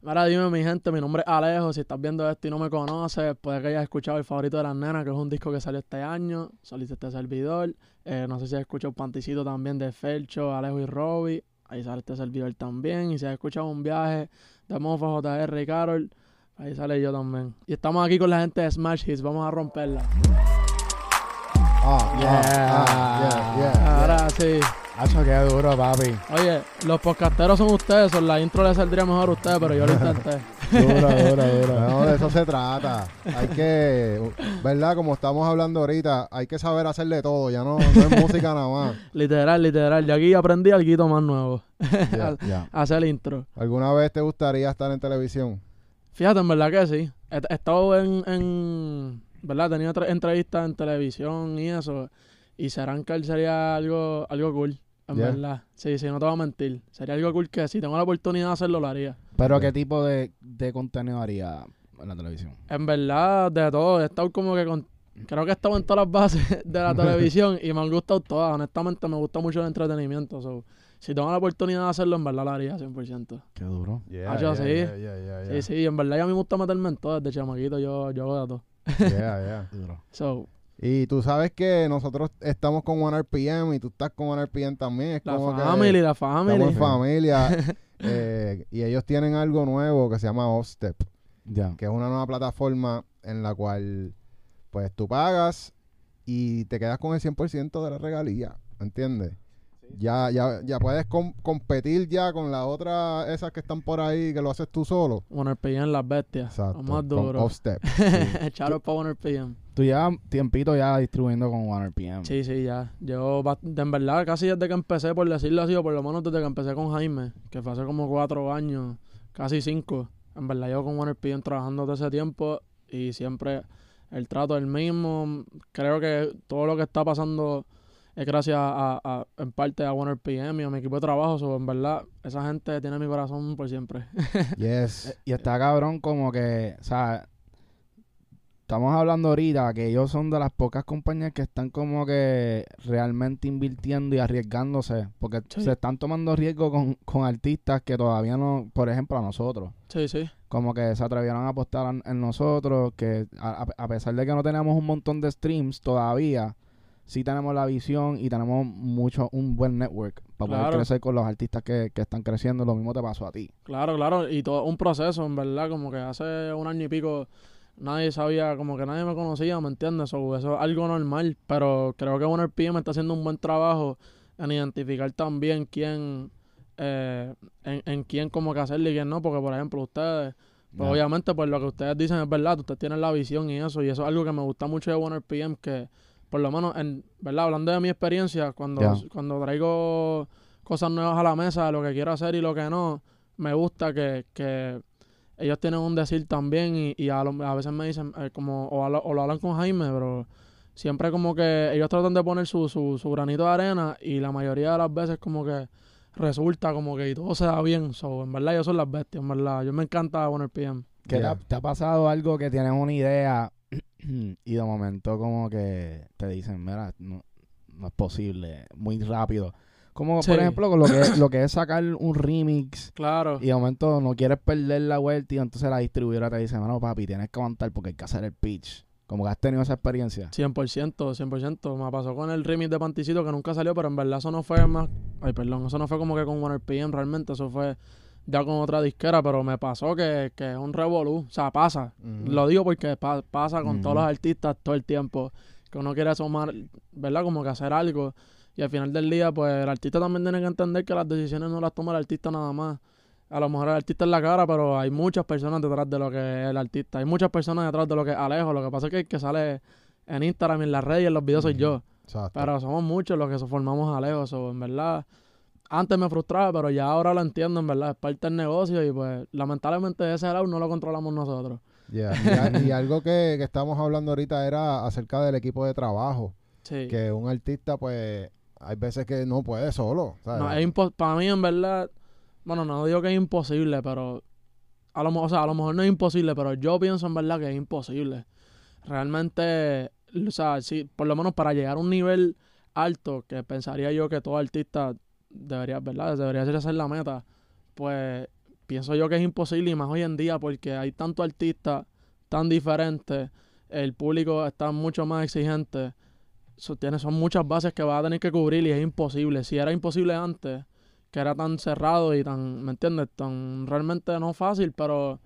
Mira, dime mi gente, mi nombre es Alejo. Si estás viendo esto y no me conoces, puede que hayas escuchado El Favorito de las Nenas, que es un disco que salió este año. Soliste este servidor. Eh, no sé si has escuchado Panticito también de Felcho, Alejo y Robbie. Ahí sale este servidor también. Y si has escuchado un viaje de Mofa, JR y Carol, ahí sale yo también. Y estamos aquí con la gente de Smash Hits. Vamos a romperla. Ah, Yeah. ah, ah, yeah, yeah, Ahora sí. Hacho, qué duro, papi. Oye, los podcasteros son ustedes. Son la intro le saldría mejor a ustedes, pero yo lo intenté. Duro, duro, duro. No, de eso se trata. Hay que, ¿verdad? Como estamos hablando ahorita, hay que saber hacerle todo. Ya no, no es música nada más. literal, literal. Yo aquí aprendí algo más nuevo. Ya. Ya. Hacer el intro. ¿Alguna vez te gustaría estar en televisión? Fíjate, en verdad que sí. He, he estado en, en, ¿verdad? He tenido tres entrevistas en televisión y eso. Y Sarankar sería algo, algo cool, en Yeah. verdad. Sí, sí, no te voy a mentir. Sería algo cool que si tengo la oportunidad de hacerlo, lo haría. Pero, ¿qué tipo de, de contenido haría en la televisión? En verdad, de todo. He estado como que con... Creo que he estado en todas las bases de la televisión y me han gustado todas. Honestamente, me gusta mucho el entretenimiento. so, si tengo la oportunidad de hacerlo, en verdad lo haría 100%. Qué duro. Yeah, Ah, yo sí. yeah, yeah, yeah, Sí, yeah. sí, en verdad ya me gusta meterme en todo. Desde chamaquito yo, yo hago de todo. Yeah, yeah. Duro. So, Y tú sabes que nosotros estamos con One RPM y tú estás con One RPM también. Es la como que family, la estamos family. en familia. eh, y ellos tienen algo nuevo que se llama Offstep. Ya. que es una nueva plataforma en la cual pues tú pagas y te quedas con el 100% de la regalía, ¿entiendes? Ya, ya, ya puedes com- competir ya con las otras, esas que están por ahí, que lo haces tú solo. One RPM, las bestias. Exacto. Lo más duro. Offstep. Echaro para One RPM. Tú llevas tiempito ya distribuyendo con One RPM. Sí, sí, ya. Yo, en verdad, casi desde que empecé, por decirlo así, o por lo menos desde que empecé con Jaime, que fue hace como cuatro años, casi cinco. En verdad, yo con One RPM trabajando todo ese tiempo y siempre el trato es el mismo. Creo que todo lo que está pasando es gracias a, a- en parte a One RPM y a mi equipo de trabajo. So, en verdad, esa gente tiene mi corazón por siempre. Yes. Eh, Y está cabrón como que, o sea, estamos hablando ahorita que ellos son de las pocas compañías que están como que realmente invirtiendo y arriesgándose, porque Sí. se están tomando riesgo con, con artistas que todavía no, por ejemplo, a nosotros. Sí, sí. Como que se atrevieron a apostar en, en nosotros, que a, a- a pesar de que no tenemos un montón de streams todavía, sí tenemos la visión y tenemos mucho, un buen network para poder crecer con los artistas que, que están creciendo. Lo mismo te pasó a ti. Claro, claro, y todo un proceso, en verdad, como que hace un año y pico nadie sabía, como que nadie me conocía, ¿me entiendes? So, eso es algo normal, pero creo que One RPM está haciendo un buen trabajo en identificar también quién, eh, en, en quién como que hacerle y quién no, porque por ejemplo ustedes, pues obviamente pues lo que ustedes dicen es verdad, ustedes tienen la visión y eso, y eso es algo que me gusta mucho de One RPM, que por lo menos, en verdad, hablando de mi experiencia, cuando, cuando traigo cosas nuevas a la mesa, lo que quiero hacer y lo que no, me gusta que, que ellos tienen un decir también y, y a, lo- a veces me dicen eh, como o, a lo, o lo hablan con Jaime pero siempre como que ellos tratan de poner su, su, su granito de arena y la mayoría de las veces como que resulta como que y todo se da bien. So, en verdad ellos son las bestias en verdad. Yo me encanta One PM ¿Qué te, ha, te ha pasado algo que tienes una idea y de momento como que te dicen, mira, no, no es posible, muy rápido? Como Sí. por ejemplo con lo que, lo que es sacar un remix claro y de momento no quieres perder la vuelta y entonces la distribuidora te dice, no papi, tienes que aguantar porque hay que hacer el pitch. Como que has tenido esa experiencia. 100%, 100%. Me pasó con el remix de Panticito que nunca salió, pero en verdad eso no fue más... Ay, perdón, eso no fue como que con One RPM realmente, eso fue ya con otra disquera, pero me pasó que, que es un revolú. O sea, pasa. Lo digo porque pa- pasa con todos los artistas todo el tiempo. Que uno quiere asomar, ¿verdad? Como que hacer algo. Y al final del día, pues el artista también tiene que entender que las decisiones no las toma el artista nada más. A lo mejor el artista es la cara, pero hay muchas personas detrás de lo que es el artista. Hay muchas personas detrás de lo que es Alejo. Lo que pasa es que el que sale en Instagram, en las redes y en los videos soy yo. Exacto. Pero somos muchos los que formamos Alejo. So, en verdad, antes me frustraba, pero ya ahora lo entiendo, en verdad. Es parte del negocio y pues lamentablemente ese lado no lo controlamos nosotros. Yeah. Y, algo que, que estamos hablando ahorita era acerca del equipo de trabajo. Sí. Que un artista, pues, hay veces que no puede solo. ¿sabes? No, es para mí, en verdad, bueno, no digo que es imposible, pero a lo, o sea, a lo mejor no es imposible, pero yo pienso en verdad que es imposible. Realmente, o sea, sí, por lo menos para llegar a un nivel alto, que pensaría yo que todo artista debería, ¿verdad? Debería ser esa es la meta, pues pienso yo que es imposible y más hoy en día porque hay tantos artistas tan diferentes, el público está mucho más exigente, so, tiene, son muchas bases que va a tener que cubrir y es imposible. Si era imposible antes, que era tan cerrado y tan, ¿me entiendes? Tan realmente no fácil, pero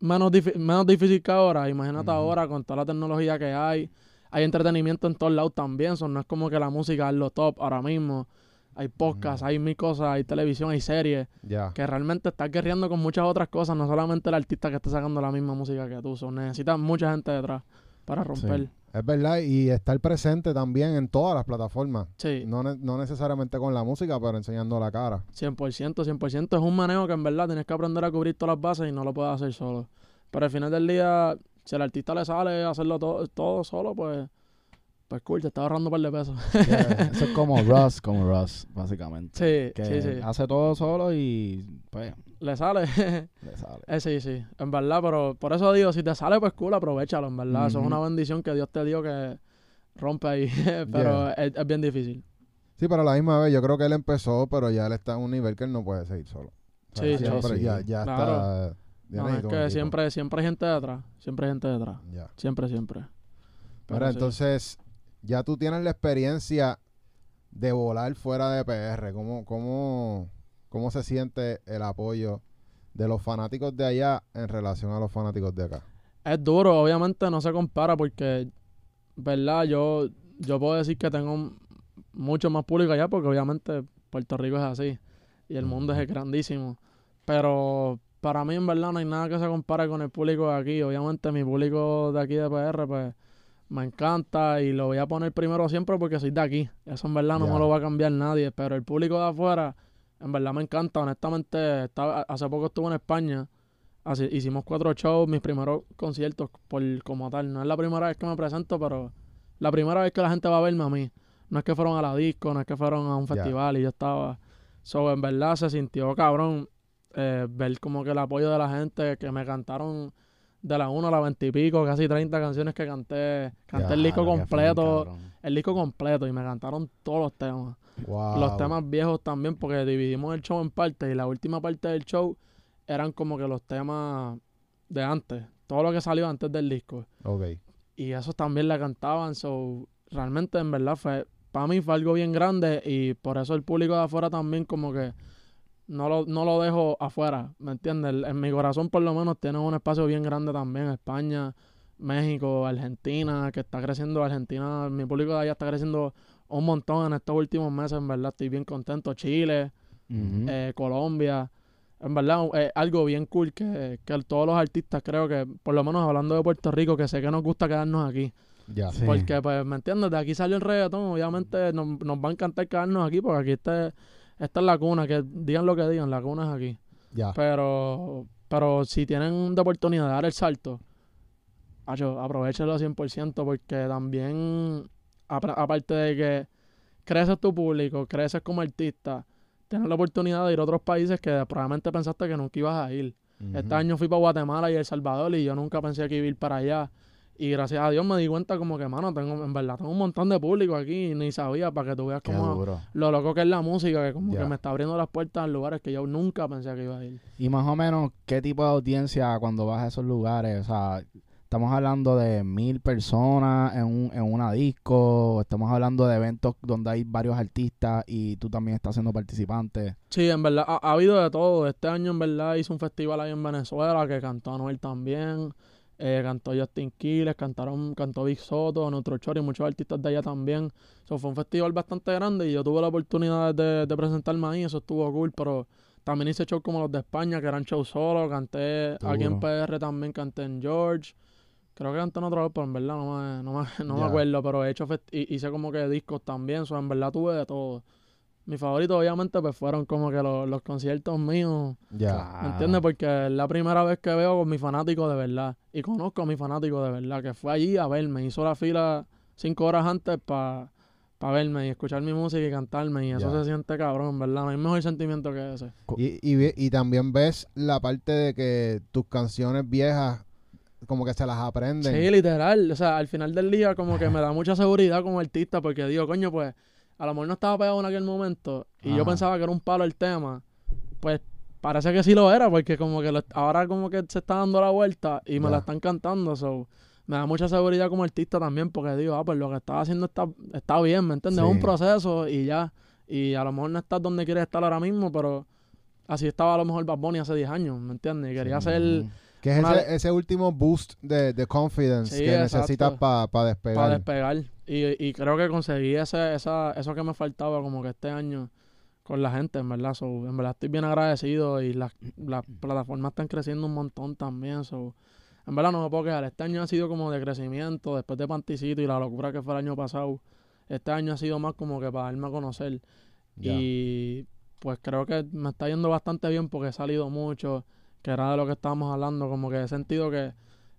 menos, menos difícil que ahora. Imagínate ahora con toda la tecnología que hay. Hay entretenimiento en todos lados también. so, no es como que la música es lo top ahora mismo. Hay podcasts, hay mil cosas, hay televisión, hay series. Ya. Que realmente estás guerreando con muchas otras cosas. No solamente el artista que está sacando la misma música que tú. So, necesitas mucha gente detrás para romper. Es verdad, y estar presente también en todas las plataformas. Sí, No, ne- no necesariamente con la música, pero enseñando la cara. 100%, 100%. Es un manejo que en verdad tienes que aprender a cubrir todas las bases y no lo puedes hacer solo. Pero al final del día, si al artista le sale hacerlo todo, todo solo, pues, pues cool, te está ahorrando un par de pesos. Eso es como Russ, como Russ, básicamente. sí, Que sí, sí. hace todo solo y pues Le sale. le sale. eh, sí, sí, en verdad, pero por eso digo, si te sale, pues cool, aprovechalo, en verdad. Eso es una bendición que Dios te dio que rompe ahí, pero es, es bien difícil. Sí, pero a la misma vez, yo creo que él empezó, pero ya él está en un nivel que él no puede seguir solo. O sea, Sí, siempre sí. ya, ya Claro. está. ya No, es que siempre, siempre hay gente detrás, siempre hay gente detrás, Ya. siempre, siempre. Pero Mira, sí. Ya tú tienes la experiencia de volar fuera de PR. ¿Cómo, cómo, ¿Cómo se siente el apoyo de los fanáticos de allá en relación a los fanáticos de acá? Es duro, obviamente no se compara porque, ¿verdad? Yo, yo puedo decir que tengo mucho más público allá porque obviamente Puerto Rico es así y el mundo es grandísimo. Pero para mí en verdad no hay nada que se compare con el público de aquí. Obviamente mi público de aquí de PR pues me encanta y lo voy a poner primero siempre porque soy de aquí. Eso en verdad no me lo va a cambiar nadie. Pero el público de afuera en verdad me encanta. Honestamente, estaba, hace poco estuve en España. Así, hicimos cuatro shows, mis primeros conciertos por como tal. No es la primera vez que me presento, pero la primera vez que la gente va a verme a mí. No es que fueron a la disco, no es que fueron a un festival y yo estaba. So, en verdad se sintió cabrón eh, ver como que el apoyo de la gente, que me cantaron de la 1 a la 20 y pico, casi 30 canciones que canté. Canté el disco completo, el disco completo y me cantaron todos los temas. Wow. Los temas viejos también, porque dividimos el show en partes y la última parte del show eran como que los temas de antes, todo lo que salió antes del disco. Y esos también la cantaban, so realmente en verdad fue, para mí fue algo bien grande y por eso el público de afuera también como que no lo, no lo dejo afuera, ¿me entiendes? En mi corazón por lo menos tiene un espacio bien grande también, España, México, Argentina, que está creciendo Argentina, mi público de allá está creciendo un montón en estos últimos meses, en verdad estoy bien contento, Chile, eh, Colombia. En verdad, es algo bien cool que, que todos los artistas, creo que, por lo menos hablando de Puerto Rico, que sé que nos gusta quedarnos aquí. Ya. Sí. Porque, pues, ¿me entiendes? De aquí salió el reggaetón, obviamente nos, nos va a encantar quedarnos aquí, porque aquí este, esta es la cuna, que digan lo que digan, la cuna es aquí. Ya. Pero, pero si tienen de oportunidad de dar el salto, aprovechenlo 100% porque también, aparte de que creces tu público, creces como artista, tienes la oportunidad de ir a otros países que probablemente pensaste que nunca ibas a ir. Este año fui para Guatemala y El Salvador y yo nunca pensé que iba a ir para allá. Y gracias a Dios me di cuenta como que, mano, tengo, en verdad tengo un montón de público aquí y ni sabía para que tú veas Qué como duro. lo loco que es la música, que como Ya. que me está abriendo las puertas a lugares que yo nunca pensé que iba a ir. Y más o menos, ¿qué tipo de audiencia cuando vas a esos lugares? O sea, estamos hablando de mil personas en, un, en una disco, estamos hablando de eventos donde hay varios artistas y tú también estás siendo participante. Sí, en verdad, ha, ha habido de todo. Este año, en verdad, hice un festival ahí en Venezuela que cantó Anuel también. Eh, cantó Justin Quiles, cantaron, cantó Big Soto, Neutro Chori, muchos artistas de allá también. So, fue un festival bastante grande y yo tuve la oportunidad de, de presentarme ahí, eso estuvo cool, pero también hice shows como los de España, que eran shows solo, canté aquí en. PR también, canté en George. Creo que canté en otro lado, pero en verdad no me, no me, no me acuerdo, pero he hecho hice como que discos también, so, en verdad tuve de todo. Mis favoritos obviamente pues fueron como que los, los conciertos míos, Ya. ¿me entiendes? Porque es la primera vez que veo con mi fanático de verdad. Y conozco a mi fanático de verdad, que fue allí a verme. Hizo la fila cinco horas antes para verme y escuchar mi música y cantarme. Y eso Ya. se siente cabrón, ¿verdad? No hay mejor sentimiento que ese. Y, y, y también ves la parte de que tus canciones viejas como que se las aprenden. Sí, literal. O sea, al final del día como que me da mucha seguridad como artista porque digo, coño, pues a lo mejor no estaba pegado en aquel momento y yo pensaba que era un palo el tema. Pues parece que sí lo era, porque como que lo- ahora como que se está dando la vuelta y me la están cantando, so, me da mucha seguridad como artista también, porque digo, ah, pues lo que estás haciendo está, está bien, ¿me entiendes? Es un proceso y ya, y a lo mejor no estás donde quieres estar ahora mismo, pero así estaba a lo mejor Bad Bunny hace 10 años, ¿me entiendes? Y quería Sí. hacer, Que es Una- ese, ese último boost de, de confidence Sí, que exacto. necesitas para despegar. para despegar. Y, y creo que conseguí ese, esa, eso que me faltaba como que este año con la gente, en verdad. So, en verdad estoy bien agradecido y las, las plataformas están creciendo un montón también. So, en verdad no me puedo quedar. Este año ha sido como de crecimiento después de Panticito y la locura que fue el año pasado. Este año ha sido más como que para darme a conocer. Y pues creo que me está yendo bastante bien porque he salido mucho, que era de lo que estábamos hablando, como que he sentido que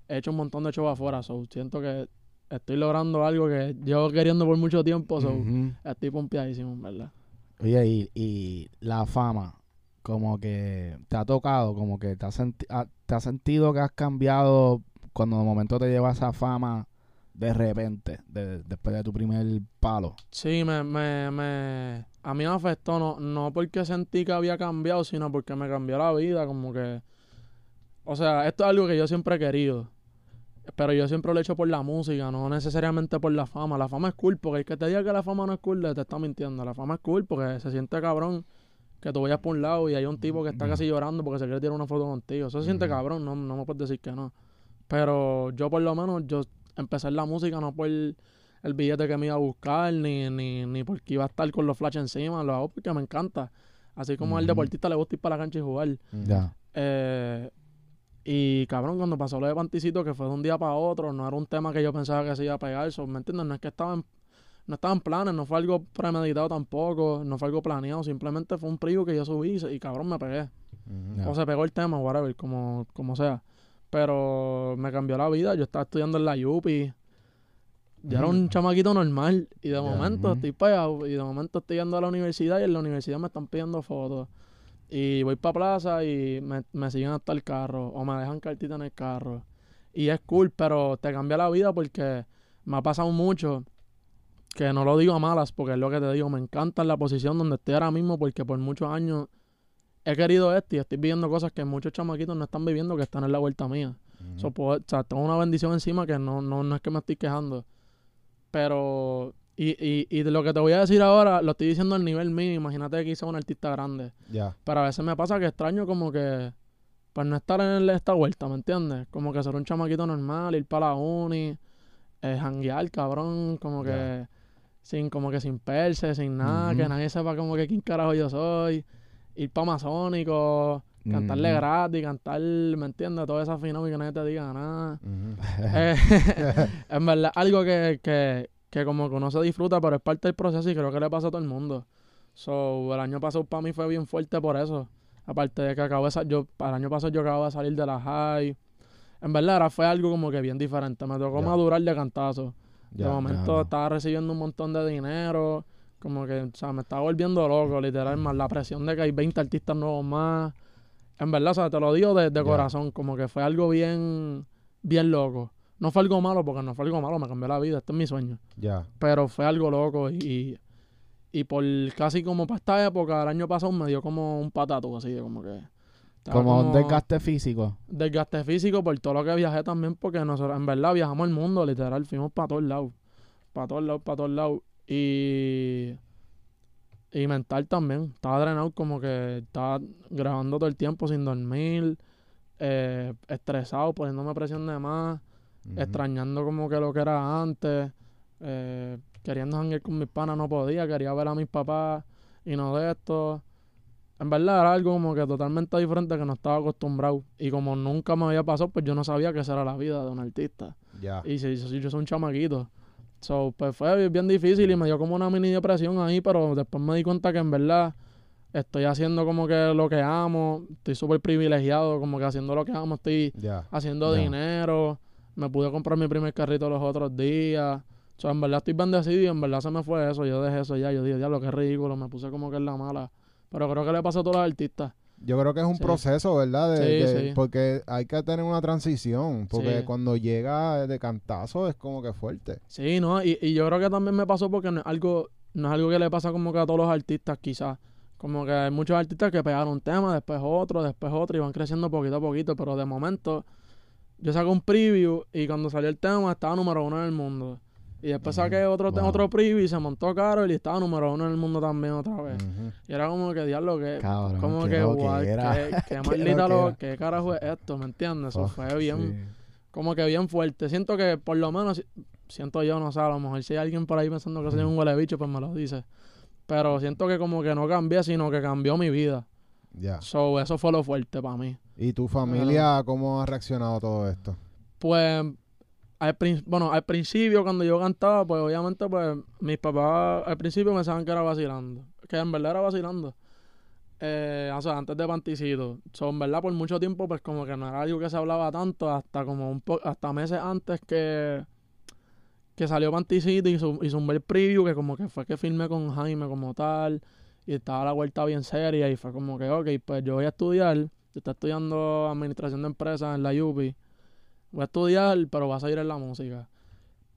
he hecho un montón de shows afuera, so, siento que estoy logrando algo que llevo queriendo por mucho tiempo, so, Ujú. estoy pompeadísimo, en verdad. Oye, y, y la fama, como que te ha tocado, como que te has, senti- ah, te has sentido que has cambiado cuando de momento te lleva esa fama de repente, de- después de tu primer palo. Sí, me, me, me, a mí me afectó, no, no porque sentí que había cambiado, sino porque me cambió la vida, como que, o sea, esto es algo que yo siempre he querido, pero yo siempre lo he hecho por la música, no necesariamente por la fama. La fama es cool, porque el que te diga que la fama no es cool, te está mintiendo. La fama es cool porque se siente cabrón que tú vayas por un lado y hay un tipo que está casi llorando porque se quiere tirar una foto contigo. Eso se siente cabrón, no, no me puedes decir que no. Pero yo por lo menos, yo empecé en la música no por el, billete que me iba a buscar, ni, ni, ni porque iba a estar con los flash encima, lo hago porque me encanta. Así como al deportista le gusta ir para la cancha y jugar. Ya. Eh, y cabrón, cuando pasó lo de Panticito, que fue de un día para otro, no era un tema que yo pensaba que se iba a pegar. so, ¿Me entiendes? No es que estaba en, no estaba en planes, no fue algo premeditado tampoco, no fue algo planeado, simplemente fue un preview que yo subí y, cabrón me pegué. O se pegó el tema, whatever, como, como sea. Pero me cambió la vida. Yo estaba estudiando en la Yupi. Yo era un chamaquito normal. Y de momento estoy pegado. Y de momento estoy yendo a la universidad. Y en la universidad me están pidiendo fotos. Y voy para plaza y me, me siguen hasta el carro. O me dejan cartita en el carro. Y es cool, pero te cambia la vida porque me ha pasado mucho. Que no lo digo a malas, porque es lo que te digo. Me encanta la posición donde estoy ahora mismo. Porque por muchos años he querido esto y estoy viviendo cosas que muchos chamaquitos no están viviendo que están en la vuelta mía. So, puedo- o sea, tengo una bendición encima que no, no, no es que me estoy quejando. Pero, y, y, y de lo que te voy a decir ahora, lo estoy diciendo al nivel mío. Imagínate que quizá un artista grande. Ya. Pero a veces me pasa que extraño como que, pues no estar en esta vuelta, ¿me entiendes? Como que ser un chamaquito normal, ir para la uni, eh, janguear, cabrón, como que sin, como que sin perse, sin nada, que nadie sepa como que quién carajo yo soy. Ir para Masónico, cantarle gratis, cantar, ¿me entiendes? Todo eso afinado y que nadie te diga nada. Eh, en verdad, algo que, que, que como que uno se disfruta, pero es parte del proceso y creo que le pasa a todo el mundo. So, el año pasado para mí fue bien fuerte por eso. Aparte de que acabo de yo, el año pasado yo acabo de salir de la high. En verdad, ahora fue algo como que bien diferente. Me tocó madurar de cantazo. De momento estaba recibiendo un montón de dinero. Como que, o sea, me estaba volviendo loco, literal, más la presión de que hay 20 artistas nuevos más. En verdad, o sea, te lo digo de, corazón, como que fue algo bien, bien loco. No fue algo malo, porque no fue algo malo, me cambió la vida, este es mi sueño. Ya. Pero fue algo loco y, y por casi como para esta época, el año pasado me dio como un patatú, así de como que... Como un desgaste físico. desgaste físico por todo lo que viajé también, porque nosotros en verdad viajamos el mundo, literal, fuimos para todos lados, para todos lados, para todos lados. Y, y mental también, estaba drenado como que estaba grabando todo el tiempo sin dormir, eh, estresado, poniéndome presión de más, Extrañando como que lo que era antes, eh, queriendo janguear con mis panas, no podía, quería ver a mis papás y no de esto. En verdad era algo como que totalmente diferente que no estaba acostumbrado. Y como nunca me había pasado, pues yo no sabía que esa era la vida de un artista. Ya. Y si, si yo soy un chamaquito. So, pues fue bien difícil y me dio como una mini depresión ahí, pero después me di cuenta que en verdad estoy haciendo como que lo que amo, estoy súper privilegiado, como que haciendo lo que amo, estoy haciendo dinero, me pude comprar mi primer carrito los otros días. O sea, en verdad estoy bendecido y en verdad se me fue eso, yo dejé eso ya, yo dije, ya lo que ridículo, me puse como que en la mala. Pero creo que le pasa a todos los artistas. Yo creo que es un Sí. proceso, ¿verdad? De- Sí, de- sí. Porque hay que tener una transición. Porque cuando llega de cantazo es como que fuerte. Sí, ¿no? Y, y yo creo que también me pasó porque no es algo, no es algo que le pasa como que a todos los artistas quizás. Como que hay muchos artistas que pegaron un tema, después otro, después otro y van creciendo poquito a poquito, pero de momento yo saco un preview y cuando salió el tema estaba número uno en el mundo. Y después saqué otro, Wow. otro preview y se montó Carol y estaba número uno en el mundo también otra vez. Y era como que, diablo, que... Cabrón, como que, guay, qué, qué Qué maldita lo... ¿Qué carajo es esto? ¿Me entiendes? Eso Oh, fue bien... Sí. Como que bien fuerte. Siento que, por lo menos, siento yo, no sé, a lo mejor si hay alguien por ahí pensando que soy un huele bicho, pues me lo dice. Pero siento que como que no cambié, sino que cambió mi vida. Ya. So, eso fue lo fuerte para mí. ¿Y tu familia cómo ha reaccionado a todo esto? Pues, al, bueno, al principio cuando yo cantaba, pues obviamente, pues mis papás al principio pensaban que era vacilando. Que en verdad era vacilando. Eh, o sea, antes de Panticito. So, en verdad, por mucho tiempo, pues como que no era algo que se hablaba tanto, hasta como un po hasta meses antes que, que salió Panticito y su- un bel preview, que como que fue que filmé con Jaime como tal, y estaba la vuelta bien seria, y fue como que, ok, pues yo voy a estudiar, yo estoy estudiando administración de empresas en la UPI, voy a estudiar, pero voy a seguir en la música.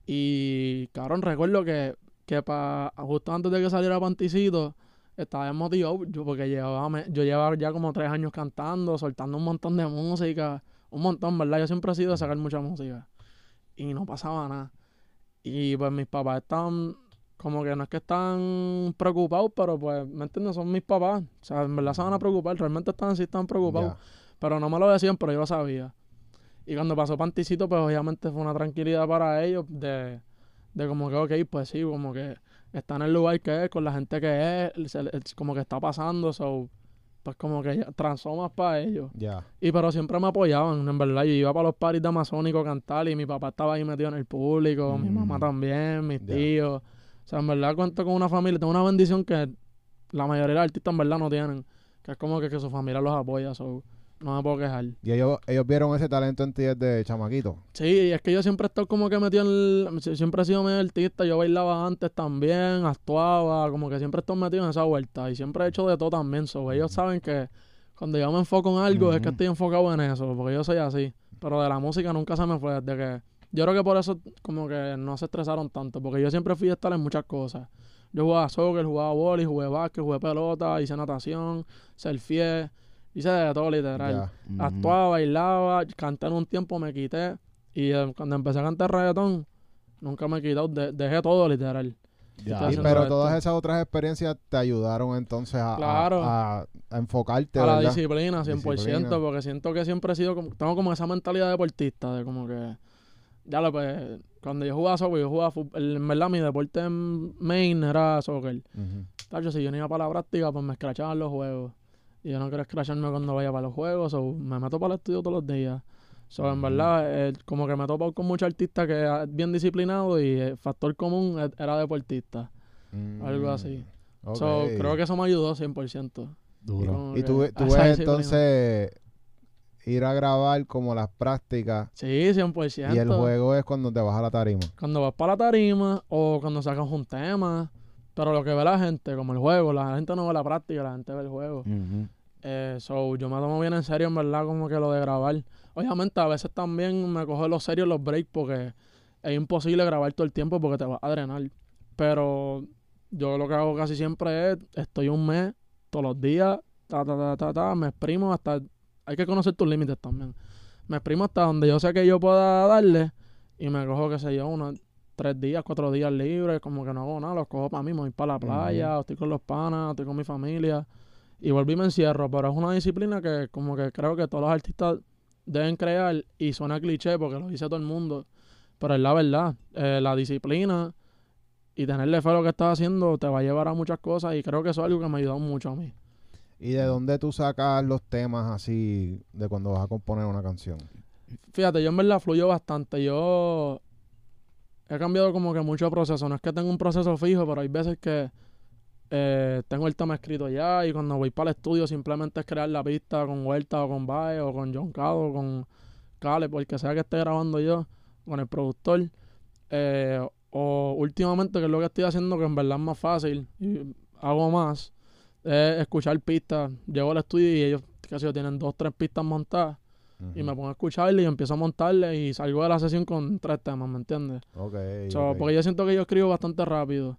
Y, cabrón, recuerdo que, que pa, justo antes de que saliera Panticito, estaba motivado yo porque llevaba, yo llevaba ya como tres años cantando, soltando un montón de música, un montón, ¿verdad? Yo siempre he sido de sacar mucha música. Y no pasaba nada. Y pues mis papás estaban, como que no es que están preocupados, pero pues, ¿me entiendes? Son mis papás. O sea, en verdad se van a preocupar, realmente están, sí están preocupados. Pero no me lo decían, pero yo lo sabía. Y cuando pasó Panticito, pues obviamente fue una tranquilidad para ellos de, de como que, ok, pues sí, como que está en el lugar que es, con la gente que es, como que está pasando, so, pues como que más para ellos. Ya. Y pero siempre me apoyaban, en verdad. Yo iba para los paris de Amazónico a cantar y mi papá estaba ahí metido en el público, mi Mm. mamá también, mis tíos. O sea, en verdad cuento con una familia, tengo una bendición que la mayoría de los artistas en verdad no tienen, que es como que, que su familia los apoya, so, no me puedo quejar. Y ellos, ellos vieron ese talento en ti desde chamaquito. Sí, y es que yo siempre he estado como que metido en el... si- Siempre he sido medio artista, yo bailaba antes también, actuaba, como que siempre he estado metido en esa vuelta y siempre he hecho de todo también, so, ellos saben que cuando yo me enfoco en algo es que estoy enfocado en eso, porque yo soy así, pero de la música nunca se me fue desde que... Yo creo que por eso como que no se estresaron tanto, porque yo siempre fui a estar en muchas cosas. Yo jugaba soccer, jugaba vóley, jugué básquet, jugué pelota, hice natación, surfié, hice de todo literal. Actuaba, bailaba, canté en un tiempo, me quité. Y eh, cuando empecé a cantar reggaetón, nunca me he quitado, de- dejé todo literal. Pero esto. todas esas otras experiencias te ayudaron entonces a, Claro. a, a enfocarte, a la disciplina, 100%, Disciplina. porque siento que siempre he sido como, tengo como esa mentalidad deportista, de como que, ya lo pues, cuando yo jugaba soccer, yo jugaba fútbol, en verdad mi deporte main era soccer. Ujú. Tacho, si yo no iba para la práctica, pues me escrachaban los juegos. Y yo no quiero escracharme cuando vaya para los juegos, o me meto para el estudio todos los días. So, en verdad, eh, como que me topo con muchos artistas que es bien disciplinado y el factor común e- era deportista, algo Mm, así. ok. So, creo que eso me ayudó 100%. Duro. Y que tú, tú ves entonces ir a grabar como las prácticas Sí, 100%. y el juego es cuando te vas a la tarima. Cuando vas para la tarima o cuando sacas un tema. Pero lo que ve la gente, como el juego, la gente no ve la práctica, la gente ve el juego. Eh, so, yo me tomo bien en serio, en verdad, como que lo de grabar. Obviamente, a veces también me cojo los serios los breaks porque es imposible grabar todo el tiempo porque te vas a drenar. Pero yo lo que hago casi siempre es, estoy un mes, todos los días, ta, ta, ta, ta, ta, me exprimo hasta... Hay que conocer tus límites también. Me exprimo hasta donde yo sé que yo pueda darle y me cojo, qué sé yo, unos tres días, cuatro días libres, como que no hago nada, los cojo para mí, me voy para la playa, estoy con los panas, estoy con mi familia y volví y me encierro, pero es una disciplina que como que creo que todos los artistas deben crear y suena cliché porque lo dice todo el mundo, pero es la verdad, Eh, la disciplina y tenerle fe a lo que estás haciendo te va a llevar a muchas cosas y creo que eso es algo que me ha ayudado mucho a mí. ¿Y de dónde tú sacas los temas así de cuando vas a componer una canción? Fíjate, yo en verdad fluyo bastante, yo he cambiado como que mucho proceso, no es que tengo un proceso fijo, pero hay veces que eh, tengo el tema escrito ya y cuando voy para el estudio simplemente es crear la pista con Huerta o con Bae o con John Cado o con Cale, porque sea que esté grabando yo, con el productor. Eh, o últimamente, que es lo que estoy haciendo, que en verdad es más fácil y hago más, es escuchar pistas. Llego al estudio y ellos, sé yo, tienen dos, tres pistas montadas y me pongo a escucharle y empiezo a montarle y salgo de la sesión con tres temas, ¿me entiendes? Ok, So. Porque yo siento que yo escribo bastante rápido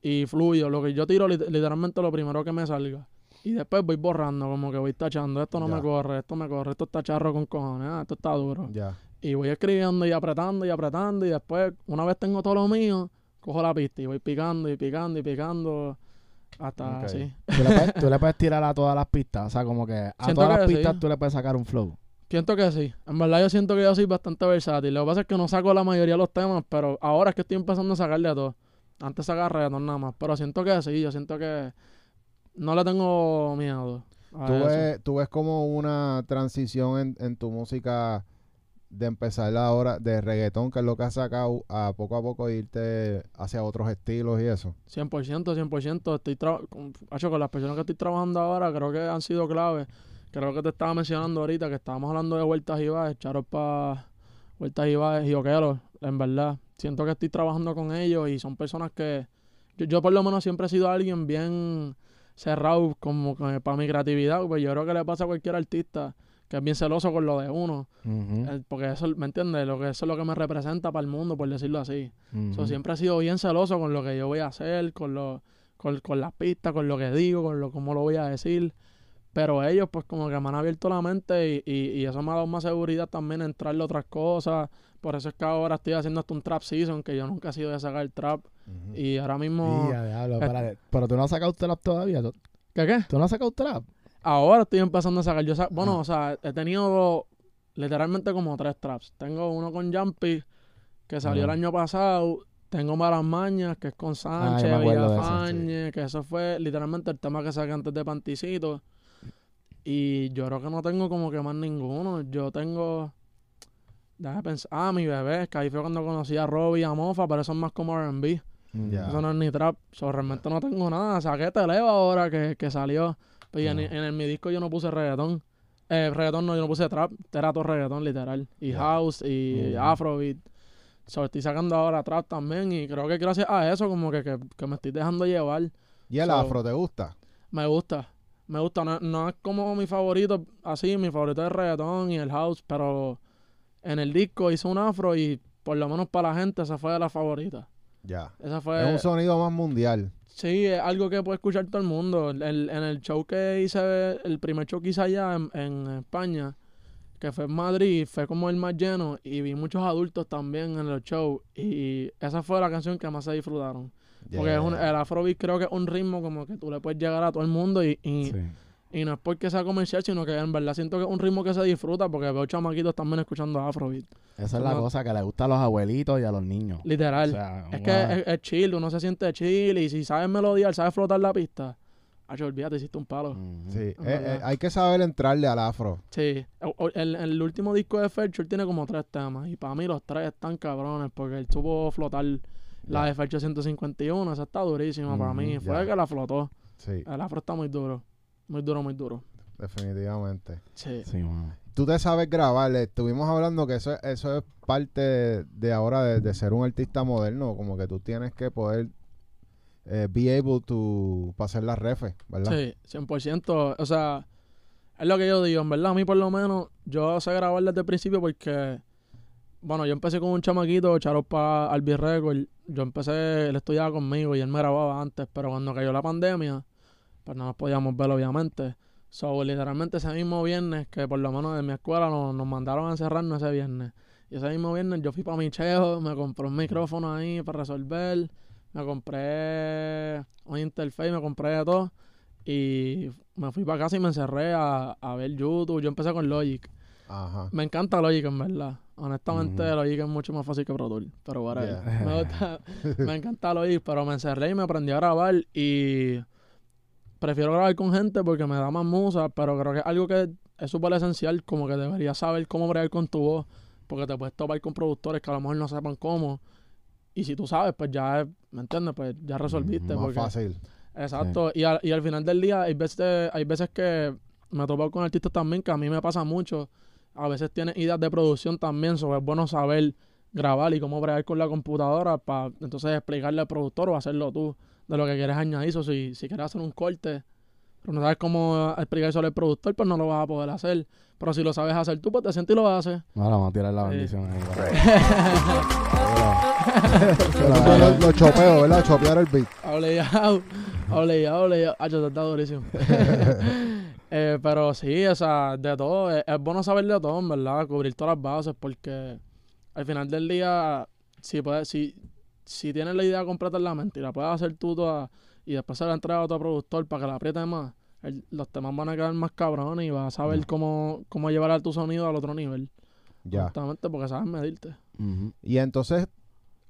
y fluyo. Lo que yo tiro, lit- literalmente lo primero que me salga. Y después voy borrando, como que voy tachando. Esto no Ya. me corre, esto me corre, esto está charro con cojones, ah, esto está duro. Ya. Y voy escribiendo y apretando y apretando. Y después, una vez tengo todo lo mío, cojo la pista y voy picando y picando y picando. Hasta Ok. así. ¿Tú le, puedes, tú le puedes tirar a todas las pistas. O sea, como que a Siento todas las pistas sí. tú le puedes sacar un flow. Siento que sí. En verdad yo siento que yo soy bastante versátil. Lo que pasa es que no saco la mayoría de los temas, pero ahora es que estoy empezando a sacarle a todo. Antes sacaba reggaetón nada más. Pero siento que sí, yo siento que no le tengo miedo. ¿Tú ves, tú ves como una transición en, en tu música de empezar ahora de reggaetón, que es lo que has sacado, a poco a poco irte hacia otros estilos y eso. 100%, 100%. Estoy con, con las personas que estoy trabajando ahora, creo que han sido clave. Creo que te estaba mencionando ahorita que estábamos hablando de vueltas y bajes, charos para vueltas y bajes y oqueros, en verdad. Siento que estoy trabajando con ellos y son personas que. Yo, yo por lo menos siempre he sido alguien bien cerrado como para mi creatividad, pues yo creo que le pasa a cualquier artista que es bien celoso con lo de uno. Eh, Porque eso, ¿me entiendes? Lo que eso es lo que me representa para el mundo, por decirlo así. So, siempre he sido bien celoso con lo que yo voy a hacer, con lo, con, con las pistas, con lo que digo, con lo cómo lo voy a decir. Pero ellos, pues, como que me han abierto la mente y, y, y eso me ha dado más seguridad también en entrarle otras cosas. Por eso es que ahora estoy haciendo hasta un trap season, que yo nunca he sido de sacar trap. Y ahora mismo. Ya, diablo, espérate. Pero tú no has sacado trap todavía. ¿Tú, ¿Qué qué? tú no has sacado trap? Ahora estoy empezando a sacar. Yo sa- bueno, Ah. o sea, he tenido literalmente como tres traps. Tengo uno con Jumpy, que salió el año pasado. Tengo Malas Mañas, que es con Sánchez, Ah, de ese, Villafañe, que eso fue literalmente el tema que saqué antes de Panticito. Y yo creo que no tengo como que más ninguno. Yo tengo. Déjame pensar. Ah, mi bebé, que ahí fue cuando conocí a Robbie y a Mofa, pero eso es más como RB. Ya. Eso no es ni trap. So, realmente no tengo nada. Saqué Televa ahora que, que salió. Pues, y en, en el, mi disco yo no puse reggaetón. Eh, reggaetón no, yo no puse trap. Era todo reggaetón, literal. Y house y Mm. afrobeat. So, estoy sacando ahora trap también. Y creo que gracias a eso, como que, que, que me estoy dejando llevar. ¿Y el So- afro te gusta? Me gusta. Me gusta. No, no es como mi favorito, así. Mi favorito es el reggaetón y el house. Pero en el disco hice un afro y por lo menos para la gente esa fue de las favoritas. Ya. Esa fue. es un sonido más mundial. Sí, es algo que puede escuchar todo el mundo. El- el- en el show que hice, el primer show que hice allá en, en España, que fue en Madrid, fue como el más lleno y vi muchos adultos también en los shows. Y esa fue la canción que más se disfrutaron. Porque es un- el afrobeat creo que es un ritmo como que tú le puedes llegar a todo el mundo y, y, Sí. Y no es porque sea comercial, sino que en verdad siento que es un ritmo que se disfruta porque veo chamaquitos también escuchando afrobeat. Esa es la No. cosa que le gusta a los abuelitos y a los niños. Literal. O sea, Es que es, es chill, uno se siente chill y si sabes melodía, sabes flotar la pista, Acho, olvídate, hiciste un palo. Sí, eh, eh, hay que saber entrarle al afro. Sí, el, el último disco de Fercho tiene como tres temas y para mí los tres están cabrones porque él supo flotar la de Fercho 151, esa está durísima para mí, fue el que la flotó. Sí, El afro está muy duro, muy duro, muy duro. definitivamente. Sí. Sí. Tú te sabes grabar. le Estuvimos hablando que eso, eso es parte de ahora de, de ser un artista moderno. Como que tú tienes que poder eh, be able to pasar las refes, ¿verdad? Sí, 100%. O sea, es lo que yo digo, en verdad. A mí, por lo menos, yo sé grabar desde el principio porque, bueno, yo empecé con un chamaquito, Charos para Albi Record. Yo empecé, él estudiaba conmigo y él me grababa antes, pero cuando cayó la pandemia, pues no nos podíamos ver, obviamente. So, literalmente ese mismo viernes, que por lo menos en mi escuela nos, nos mandaron a encerrarnos ese viernes. Y ese mismo viernes yo fui para Micheo, me compré un micrófono ahí para resolver, me compré un interface, me compré de todo. Y me fui para casa y me encerré a, a ver YouTube. Yo empecé con Logic. Ajá. Me encanta Logic, en verdad. Honestamente. Logic es mucho más fácil que Pro Tools. Pero whatever. Yeah. Me, gusta, me encanta Logic, pero me encerré y me aprendí a grabar. Y prefiero grabar con gente porque me da más musa. Pero creo que es algo que es súper esencial. Como que deberías saber cómo bregar con tu voz. Porque te puedes topar con productores que a lo mejor no sepan cómo. Y si tú sabes, pues ya, es- ¿me entiendes? Pues ya resolviste. Más porque fácil. Exacto. Y, al, y al final del día hay veces, hay veces que me he topado con artistas también que a mí me pasa mucho. A veces tienen ideas de producción también, sobre es bueno saber grabar y cómo bregar con la computadora para entonces explicarle al productor o hacerlo tú de lo que quieres añadir. O si, si quieres hacer un corte, pero no sabes cómo explicar eso al productor, pues no lo vas a poder hacer. Pero si lo sabes hacer tú, pues te sientes y lo haces. Ahora vamos a tirar la Sí. bendición ahí. Lo, lo chopeo, ¿verdad? Chopear el beat. Hable ya. Ole, ya, ole, ya. Ah, yo está durísimo. Eh, pero sí, o sea, de todo. Es, es bueno saber de todo, en verdad. Cubrir todas las bases porque al final del día, si puedes, si, si tienes la idea completa en la mente y la puedes hacer tú toda y después se la entregas a otro productor para que la apriete más, el- los temas van a quedar más cabrones y vas a saber cómo, cómo llevar a tu sonido al otro nivel. Ya. Justamente porque sabes medirte. Y entonces,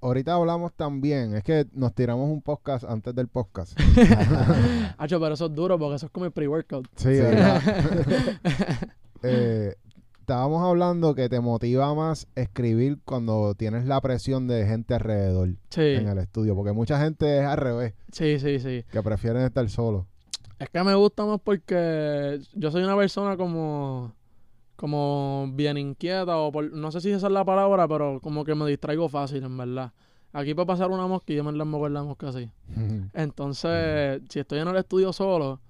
ahorita hablamos también, es que nos tiramos un podcast antes del podcast. Hacho, pero eso es duro porque eso es como el pre-workout. Sí, ¿verdad? Eh, estábamos hablando que te motiva más escribir cuando tienes la presión de gente alrededor Sí, en el estudio, porque mucha gente es al revés, sí, sí, sí. que prefieren estar solos. Es que me gusta más porque yo soy una persona como como bien inquieta o por- no sé si esa es la palabra, pero como que me distraigo fácil, en verdad. Aquí puede pasar una mosca y yo me la con la mosca así. Entonces, si estoy en el estudio solo,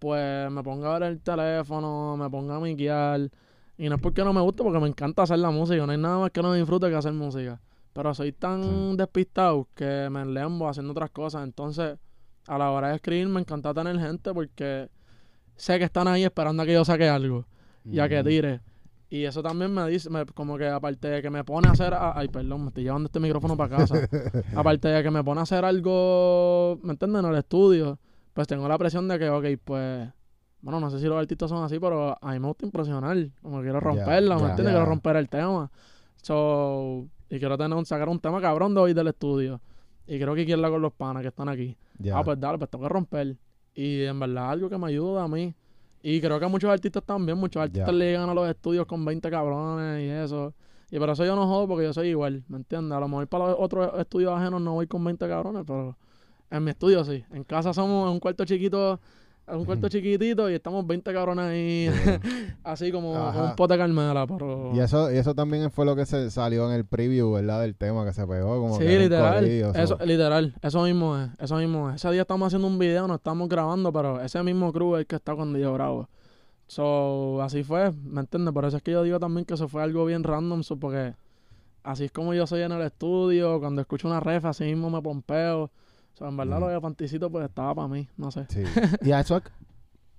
pues me pongo a ver el teléfono, me pongo a miquear. Y no es porque no me guste, porque me encanta hacer la música. No hay nada más que no disfrute que hacer música. Pero soy tan Sí. despistado que me enlembo haciendo otras cosas. Entonces, a la hora de escribir, me encanta tener gente porque sé que están ahí esperando a que yo saque algo y a que tire. Y eso también me dice, me- como que aparte de que me pone a hacer, a- ay, perdón, me estoy llevando este micrófono para casa. aparte de que me pone a hacer algo, ¿me entiendes? En el estudio, pues tengo la presión de que, ok, pues, bueno, no sé si los artistas son así, pero a mí me gusta impresionar, como quiero romperla, ¿me ya, entiendes? Quiero romper el tema. So, y quiero tener un, sacar un tema cabrón de hoy del estudio. Y quiero que quiera con los panas que están aquí. Ah, pues dale, pues tengo que romper. Y en verdad algo que me ayuda a mí. Y creo que a muchos artistas también, muchos artistas le llegan a los estudios con 20 cabrones y eso. Y por eso yo no jodo porque yo soy igual, ¿me entiendes? A lo mejor para los otros estudios ajenos no voy con 20 cabrones, pero en mi estudio sí. En casa somos en un cuarto chiquito, en un cuarto chiquitito y estamos 20 cabrones ahí, así como, un pote de carmela, pero... Y eso, y eso también fue lo que se salió en el preview, ¿verdad? Del tema que se pegó. Como Sí, que literal. so- Eso, literal. Eso mismo es. Eso mismo es. Ese día estamos haciendo un video, no estamos grabando, pero ese mismo crew es el que está cuando yo grabo. So, así fue, ¿me entiendes? Por eso es que yo digo también que eso fue algo bien random, so, porque así es como yo soy en el estudio, cuando escucho una ref, así mismo me pompeo. So, en verdad Mm. lo de Fanticito pues estaba para mí, no sé. Sí. Y a eso,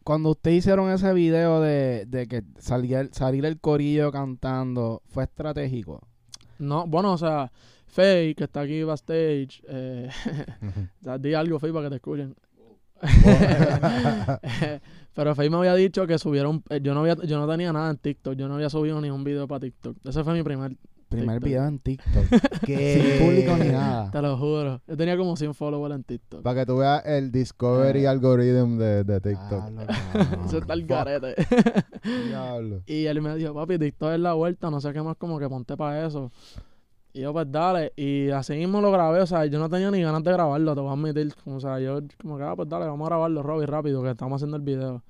cuando ustedes hicieron ese video de, de que salía, salir el corillo cantando, ¿fue estratégico? No, bueno, o sea, Faye, que está aquí backstage, eh, o sea, di algo, Faye, para que te escuchen. Pero Faye me había dicho que subieron, eh, yo no había, yo no tenía nada en TikTok, yo no había subido ni un video para TikTok. Ese fue mi primer, Primer TikTok. video en TikTok. ¿Qué? Sin público ni nada. te lo juro. Yo tenía como 100 followers en TikTok. Para que tú veas el discovery Eh. algorithm de, de TikTok. Cabrón. Eso está el garete. Diablo. y él me dijo, papi, TikTok es la vuelta, no sé qué más, como que ponte para eso. Y yo, pues dale. Y así mismo lo grabé, o sea, yo no tenía ni ganas de grabarlo, te voy a admitir. O sea, yo, como que, ah, pues dale, vamos a grabarlo, Robby, rápido, que estamos haciendo el video.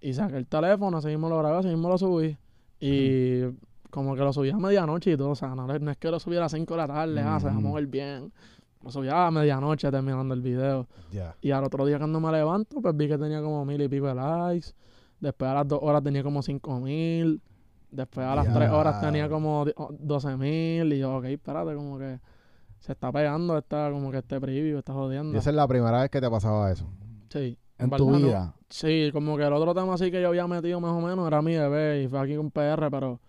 Y saqué el teléfono, así mismo lo grabé, así mismo lo subí. Y como que lo subí a medianoche y todo, o sea, no, no es que lo subiera a las 5 de la tarde, ah, se va a mover bien. Lo subí a medianoche terminando el video. Y al otro día cuando me levanto, pues vi que tenía como mil y pico de likes. Después a las dos horas tenía como cinco mil. Después a las Ya. tres horas tenía como di- o- doce mil. Y yo, ok, espérate, como que se está pegando esta, como que este preview, está Y jodiendo. esa es la primera vez que te pasaba eso. Sí. En verdad tu no. vida. Sí, como que el otro tema así que yo había metido más o menos era mi bebé y fue aquí con PR, pero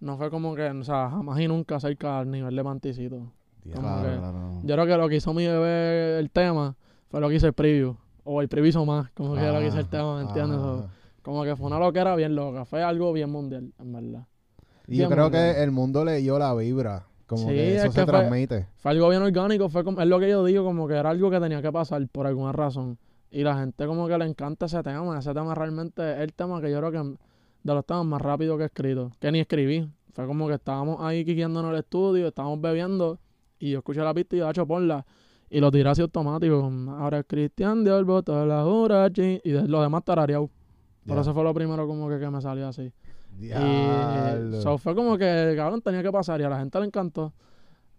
no fue como que, o sea, jamás y nunca cerca al nivel de Manticito. Claro, que- claro. Yo creo que lo que hizo mi bebé el tema fue lo que hizo el preview. O el preview hizo más, como que lo que hizo el tema, ¿me entiendes? Ah. So, como que fue una loquera bien loca. Fue algo bien mundial, en verdad. Y yo creo mundial. que el mundo leyó la vibra. Como Sí, que eso es se fue- transmite. Fue algo bien orgánico, fue como, es lo que yo digo, como que era algo que tenía que pasar por alguna razón. Y la gente como que le encanta ese tema. Ese tema realmente es el tema que yo creo que de los temas más rápidos que he escrito. Que ni escribí. Fue como que estábamos ahí quiqueando en el estudio, estábamos bebiendo y yo escuché la pista y yo, hecho ponla. Y lo tiré así automático. Ahora es Cristian de voto de la Jurachi. Y de, lo demás tarareado. Por eso fue lo primero como que, que me salió así. Diablo. Y so, fue como que, cabrón, tenía que pasar y a la gente le encantó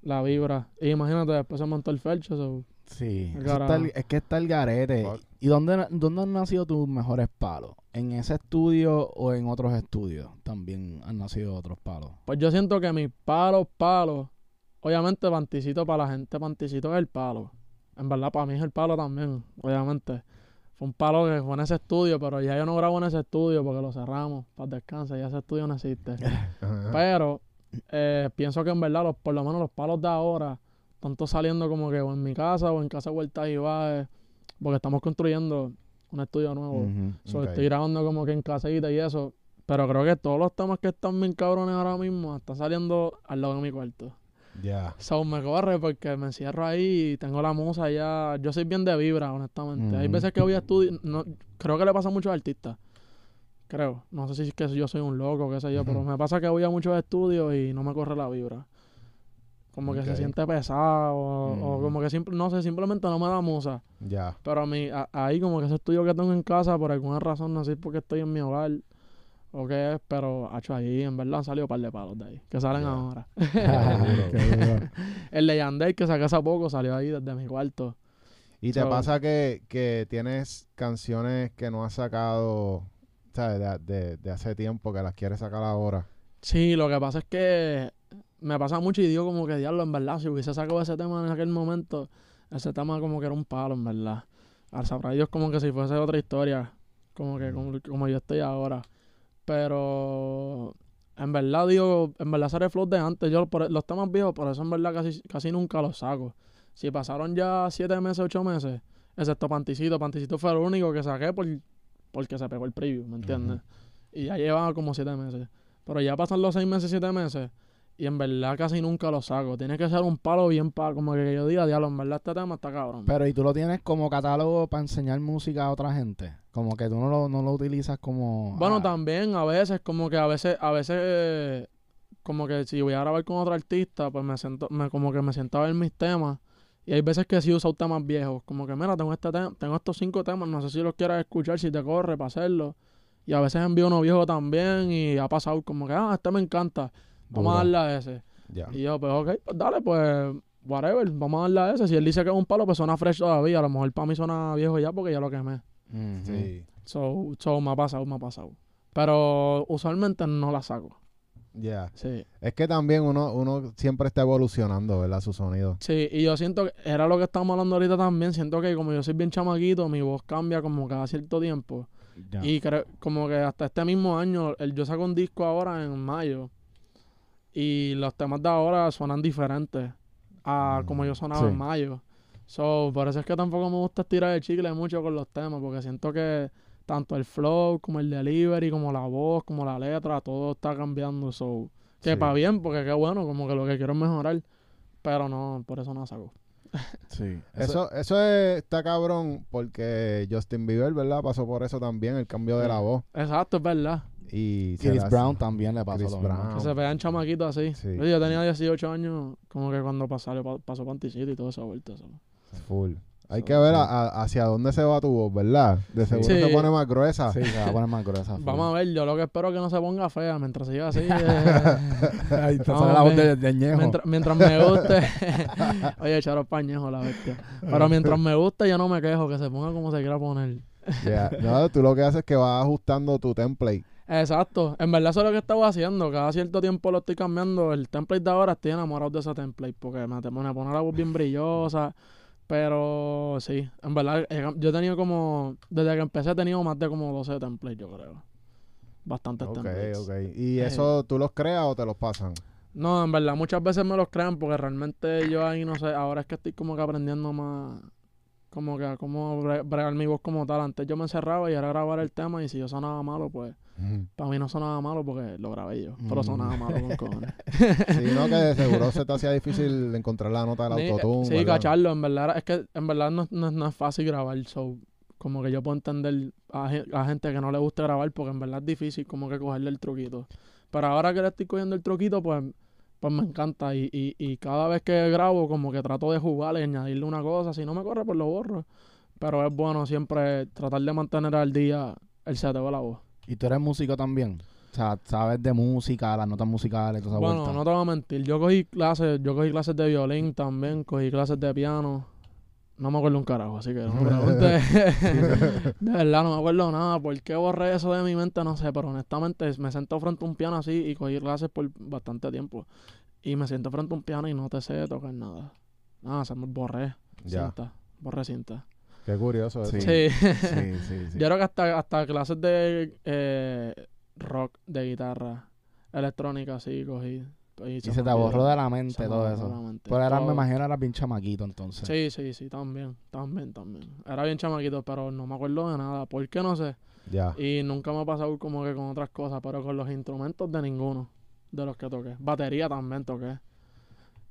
la vibra. Y imagínate, después se montó el felcho. so, Sí, está el- es que está el garete. Fuck. ¿Y dónde, dónde han nacido tus mejores palos? ¿En ese estudio o en otros estudios? También han nacido otros palos. Pues yo siento que mis palos, palos, obviamente panticito para la gente, panticito es el palo. en verdad para mí es el palo también, obviamente. Fue un palo que fue en ese estudio, pero ya yo no grabo en ese estudio porque lo cerramos para descansar, ya ese estudio no existe. Pero eh, pienso que en verdad, los, por lo menos los palos de ahora, tanto saliendo como que o en mi casa o en casa Huerta y Baez, porque estamos construyendo un estudio nuevo. Ujú. So, Ok. Estoy grabando como que en casita y eso. Pero creo que todos los temas que están bien cabrones ahora mismo están saliendo al lado de mi cuarto. Ya. So, me corre porque me encierro ahí y tengo la musa ya. Yo soy bien de vibra, honestamente. Hay veces que voy a estudio. No, creo que le pasa a muchos artistas. Creo. No sé si es que yo soy un loco, qué sé yo. Pero me pasa que voy a muchos estudios y no me corre la vibra. Como que se siente pesado. O, o Ujú. como que simple, no sé, simplemente no me da musa. Ya. Pero a mí, a- ahí como que ese estudio que tengo en casa, por alguna razón, no sé si es porque estoy en mi hogar o qué es, pero hecho ahí en verdad han salido un par de palos de ahí, que salen Ya. ahora. Qué. El de Yandel que saqué hace poco salió ahí desde mi cuarto. ¿Y te pasa que, que tienes canciones que no has sacado, ¿sabes? De, de- de hace tiempo que las quieres sacar ahora? Sí, lo que pasa es que me pasa mucho y digo como que diablo, en verdad, si hubiese sacado ese tema en aquel momento, ese tema como que era un palo, en verdad. Al sabrá Dios como que si fuese otra historia, como que como, como yo estoy ahora. Pero en verdad digo, en verdad seré flow de antes. Yo por- los temas viejos, por eso en verdad casi, casi nunca los saco. Si pasaron ya siete meses, ocho meses, excepto Panticito, Panticito fue el único que saqué por, porque se pegó el preview, ¿me entiendes? Y ya llevaba como siete meses. Pero ya pasan los seis meses, siete meses. Y en verdad casi nunca lo saco. Tiene que ser un palo bien palo. Como que yo diga, diablo, en verdad este tema está cabrón. Pero ¿y tú lo tienes como catálogo para enseñar música a otra gente? Como que tú no lo, no lo utilizas como... bueno, ah, también a veces, como que a veces, a veces, eh, como que si voy a grabar con otro artista, pues me siento, me, como que me siento a ver mis temas. Y hay veces que sí uso temas viejos. Como que, mira, tengo este tema, tengo estos cinco temas, no sé si los quieras escuchar, si te corre para hacerlo. Y a veces envío uno viejo también y ha pasado como que, ah, este me encanta. Vamos a darle a ese. Y yo, pues, ok, pues dale, pues, whatever, vamos a darle a ese. Si él dice que es un palo, pues suena fresh todavía. A lo mejor para mí suena viejo ya porque ya lo quemé. ujú. Sí. So, so me ha pasado, me ha pasado. Pero usualmente no la saco. Ya. Sí. Es que también uno, uno siempre está evolucionando, ¿verdad? Su sonido. Sí, y yo siento que era lo que estábamos hablando ahorita también. Siento que como yo soy bien chamaquito, mi voz cambia como cada cierto tiempo. Y creo, como que hasta este mismo año, el, yo saco un disco ahora en mayo. Y los temas de ahora suenan diferentes a Mm, como yo sonaba sí. en mayo. So, por eso es que tampoco me gusta estirar el chicle mucho con los temas, porque siento que tanto el flow, como el delivery, como la voz, como la letra, todo está cambiando. So, que Sí. para bien, porque qué bueno, como que lo que quiero es mejorar. Pero no, por eso no saco. Sí. Eso, eso es- está cabrón porque Justin Bieber, ¿verdad? Pasó por eso también, el cambio de la voz. Exacto, es verdad. Y Chris Brown también le pasó Chris lo mismo. Brown. Que se pegan chamaquitos así. Sí. Oye, yo tenía 18 años, como que cuando pasó, pasó Panticito y toda esa vuelta. so. Full. Hay So, que ver a- a- hacia dónde se va tu voz, ¿verdad? De seguro Sí. se pone más gruesa. Sí, se va a poner más gruesa. Vamos a ver, yo lo que espero es que no se ponga fea mientras siga así. eh, Ahí te sale a la voz de, de Ñejo. mientras, mientras me guste. Oye, echaros pañejo la bestia. Pero mientras me guste, yo no me quejo, que se ponga como se quiera poner. Ya. No, tú lo que haces es que vas ajustando tu template. Exacto. En verdad eso es lo que estaba haciendo. Cada cierto tiempo lo estoy cambiando. El template de ahora estoy enamorado de ese template porque me, me pone la voz bien brillosa. Pero sí, en verdad, yo he tenido como, desde que empecé he tenido más de como 12 templates, yo creo. Bastantes Ok, templates. ok. ¿Y Eh. eso tú los creas o te los pasan? No, en verdad, muchas veces me los crean porque realmente yo ahí no sé, ahora es que estoy como que aprendiendo más, como que bre- bregar mi voz como tal. Antes yo me encerraba y era grabar el tema y si yo sonaba malo, pues para mí no sonaba malo porque lo grabé yo, pero Mm. sonaba malo con cojones. Sí, no, que de seguro se te hacía difícil encontrar la nota del autotune. Sí, ¿verdad? cacharlo, en verdad, es que en verdad no, no- no es fácil grabar, so, como que yo puedo entender a, a gente que no le gusta grabar porque en verdad es difícil como que cogerle el truquito. Pero ahora que le estoy cogiendo el truquito, pues, pues me encanta y, y, y cada vez que grabo como que trato de jugarle y añadirle una cosa, si no me corre pues lo borro. Pero es bueno siempre tratar de mantener al día el seteo de la voz. ¿Y tú eres músico también? O sea, sabes de música, las notas musicales, toda esa Bueno, vuelta. no te voy a mentir. Yo cogí clases, yo cogí clases de violín también, cogí clases de piano. No me acuerdo un carajo, así que no me preguntes. de verdad, no me acuerdo nada. ¿Por qué borré eso de mi mente? No sé, pero honestamente me senté frente a un piano así y cogí clases por bastante tiempo. Y me siento frente a un piano y no te sé tocar nada. Nada, se me borré. Ya. Cinta. por recinta. Qué curioso eso. Sí. Sí. Sí, sí, sí. Yo creo que hasta, hasta clases de eh, rock, de guitarra, electrónica, así cogí. Y, Y se te borró de la mente me todo eso. mente. Pero era, me imagino era bien chamaquito entonces. Sí, sí, sí, también, también, también. Era bien chamaquito, pero no me acuerdo de nada. ¿Por qué? No sé. Ya. Y nunca me ha pasado como que con otras cosas, pero con los instrumentos de ninguno de los que toqué. Batería también toqué.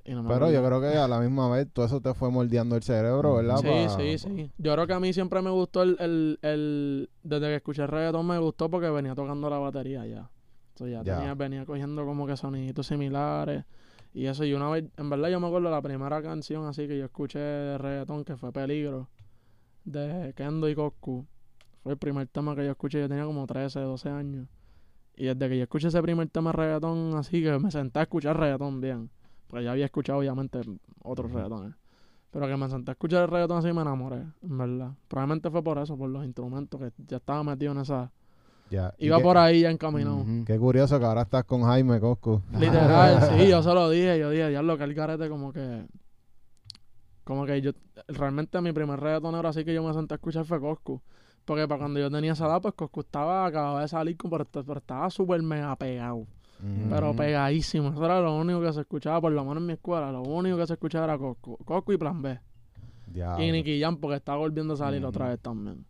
Y no me Pero acuerdo. yo creo que a la misma vez todo eso te fue moldeando el cerebro, ¿verdad? Sí, Pa- sí, sí. Yo creo que a mí siempre me gustó el, el, el... Desde que escuché el reggaetón me gustó porque venía tocando la batería ya. Ya, Ya. Tenía, venía cogiendo como que soniditos similares. Y eso, y una vez... En verdad yo me acuerdo la primera canción así que yo escuché de reggaetón que fue Peligro. De Kendo y Coscu. Fue el primer tema que yo escuché. Yo tenía como 13, 12 años. Y desde que yo escuché ese primer tema de reggaetón así que me senté a escuchar reggaetón bien. Porque ya había escuchado obviamente otros reggaetones. Pero que me senté a escuchar el reggaetón así me enamoré, en verdad. Probablemente fue por eso, por los instrumentos, que ya estaba metido en esa... Ya. Iba por ahí ya encaminado. Qué curioso que ahora estás con Jaime Coscu. Literal, sí, yo se lo dije, yo dije, diablo, que el garete como que... Como que yo... Realmente mi primer reggaetonero así que yo me senté a escuchar fue Coscu. Porque para cuando yo tenía esa edad, pues Coscu estaba, acababa de salir, pero, pero estaba súper mega pegado. Pero pegadísimo. Eso era lo único que se escuchaba, por lo menos en mi escuela. Lo único que se escuchaba era Coscu. Coscu y Plan B. Ya. Y Nicky Jam porque estaba volviendo a salir otra vez también.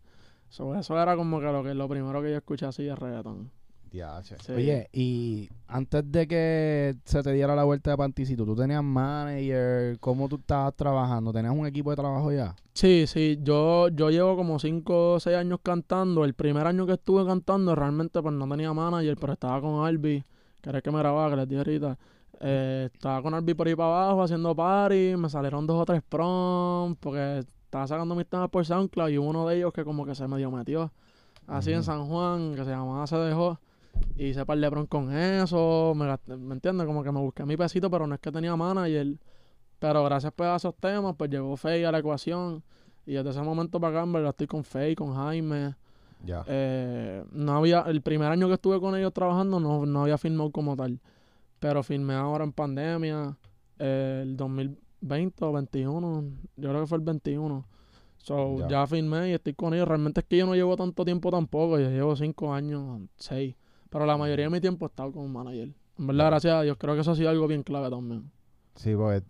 So, eso era como que lo, que lo primero que yo escuché así de reggaetón. Ya, che. Sí. Oye, y antes de que se te diera la vuelta de Panticito, ¿tú tenías manager? ¿Cómo tú estabas trabajando? ¿Tenías un equipo de trabajo ya? Sí, sí, yo, yo llevo como 5 o 6 años cantando. El primer año que estuve cantando realmente pues no tenía manager, pero estaba con Albi, que era el que me grababa, que les dije ahorita. Eh, estaba con Albi por ahí para abajo haciendo party, me salieron dos o tres prom, porque estaba sacando mis temas por SoundCloud y hubo uno de ellos que como que se medio metió así en. San Juan, que se llamaba Se Dejó. Y hice par de con eso, me, gasté- ¿me entiendes? Como que me busqué mi pesito, pero no es que tenía manager. Pero gracias pues a esos temas, pues llegó Faye a la ecuación. Y desde ese momento para acá, en verdad, estoy con Faye, con Jaime. Ya. Eh, no había, el primer año que estuve con ellos trabajando no, no había firmado como tal. Pero firmé ahora en pandemia, eh, el 2020 o 21, yo creo que fue el 21. So, Ya. ya. firmé y estoy con ellos. Realmente es que yo no llevo tanto tiempo tampoco, yo llevo cinco años, seis. Pero la mayoría de mi tiempo he estado con un manager. En verdad, Ya. gracias a Dios, creo que eso ha sido algo bien clave también. Sí, porque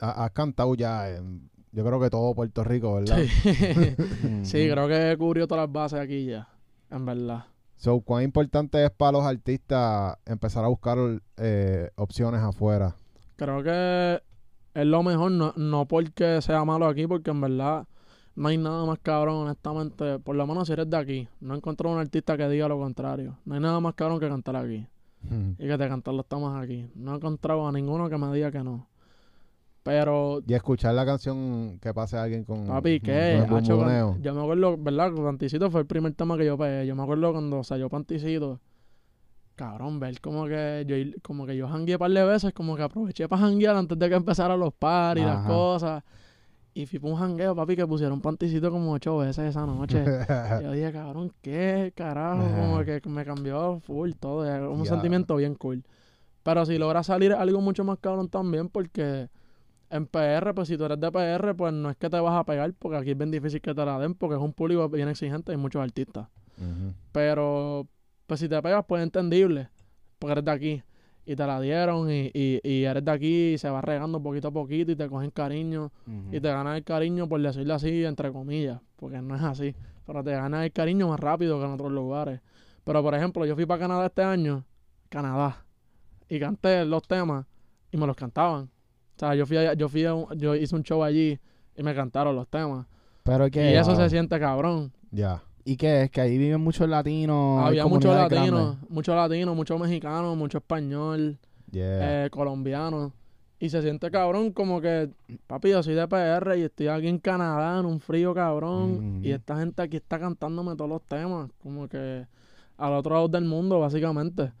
ha- has cantado ya en, yo creo que todo Puerto Rico, ¿verdad? Sí. sí, creo que cubrió todas las bases aquí ya, en verdad. So, ¿cuán importante es para los artistas empezar a buscar eh, opciones afuera? Creo que es lo mejor, no, no porque sea malo aquí, porque en verdad no hay nada más cabrón, honestamente. Por lo menos si eres de aquí, no he encontrado un artista que diga lo contrario. No hay nada más cabrón que cantar aquí y que te cantar los temas aquí. No he encontrado a ninguno que me diga que no. Pero, Y escuchar la canción que pase alguien con, papi, ¿qué? con el Hacho, yo me acuerdo, ¿verdad? Panticito fue el primer tema que yo pegué. Yo me acuerdo cuando salió Panticito. Cabrón, ver como que yo como que yo jangueé un par de veces, como que aproveché para janguear antes de que empezaran los paris y las cosas. Y fui para un jangueo, papi, que pusieron panticito como ocho veces esa noche. yo dije, cabrón, ¿qué carajo? Como que me cambió full todo. un sentimiento bien cool. Pero si logra salir algo mucho más cabrón también, porque en PR, pues si tú eres de PR, pues no es que te vas a pegar, porque aquí es bien difícil que te la den, porque es un público bien exigente y muchos artistas. Pero, pues si te pegas, pues es entendible, porque eres de aquí. Y te la dieron y, y, y eres de aquí y se va regando poquito a poquito y te cogen cariño. Y te ganas el cariño, por decirlo así, entre comillas, porque no es así. Pero te ganas el cariño más rápido que en otros lugares. Pero, por ejemplo, yo fui para Canadá este año, Canadá, y canté los temas y me los cantaban. O sea, yo fui, allá- yo fui, a un- yo hice un show allí y me cantaron los temas. Pero Y eso se siente cabrón. Ya. ¿Y qué es? Que ahí viven muchos latinos. Había muchos latinos, muchos latinos, muchos mexicanos, mucho español. Yeah. eh, colombiano. Y se siente cabrón como que, papi, yo soy de PR y estoy aquí en Canadá en un frío cabrón. Ujú. Y esta gente aquí está cantándome todos los temas, como que al otro lado del mundo, básicamente.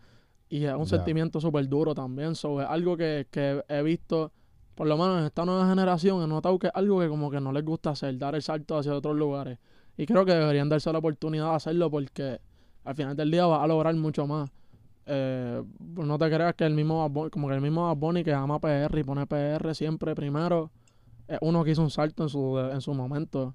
Y es un sentimiento súper duro también. So, es algo que, que he visto, por lo menos en esta nueva generación, he notado que es algo que como que no les gusta hacer, dar el salto hacia otros lugares. Y creo que deberían darse la oportunidad de hacerlo porque al final del día vas a lograr mucho más. Eh, no te creas que el mismo Bunny- como que el mismo Bad Bunny que ama PR y pone PR siempre primero, es uno que hizo un salto en su, en su momento.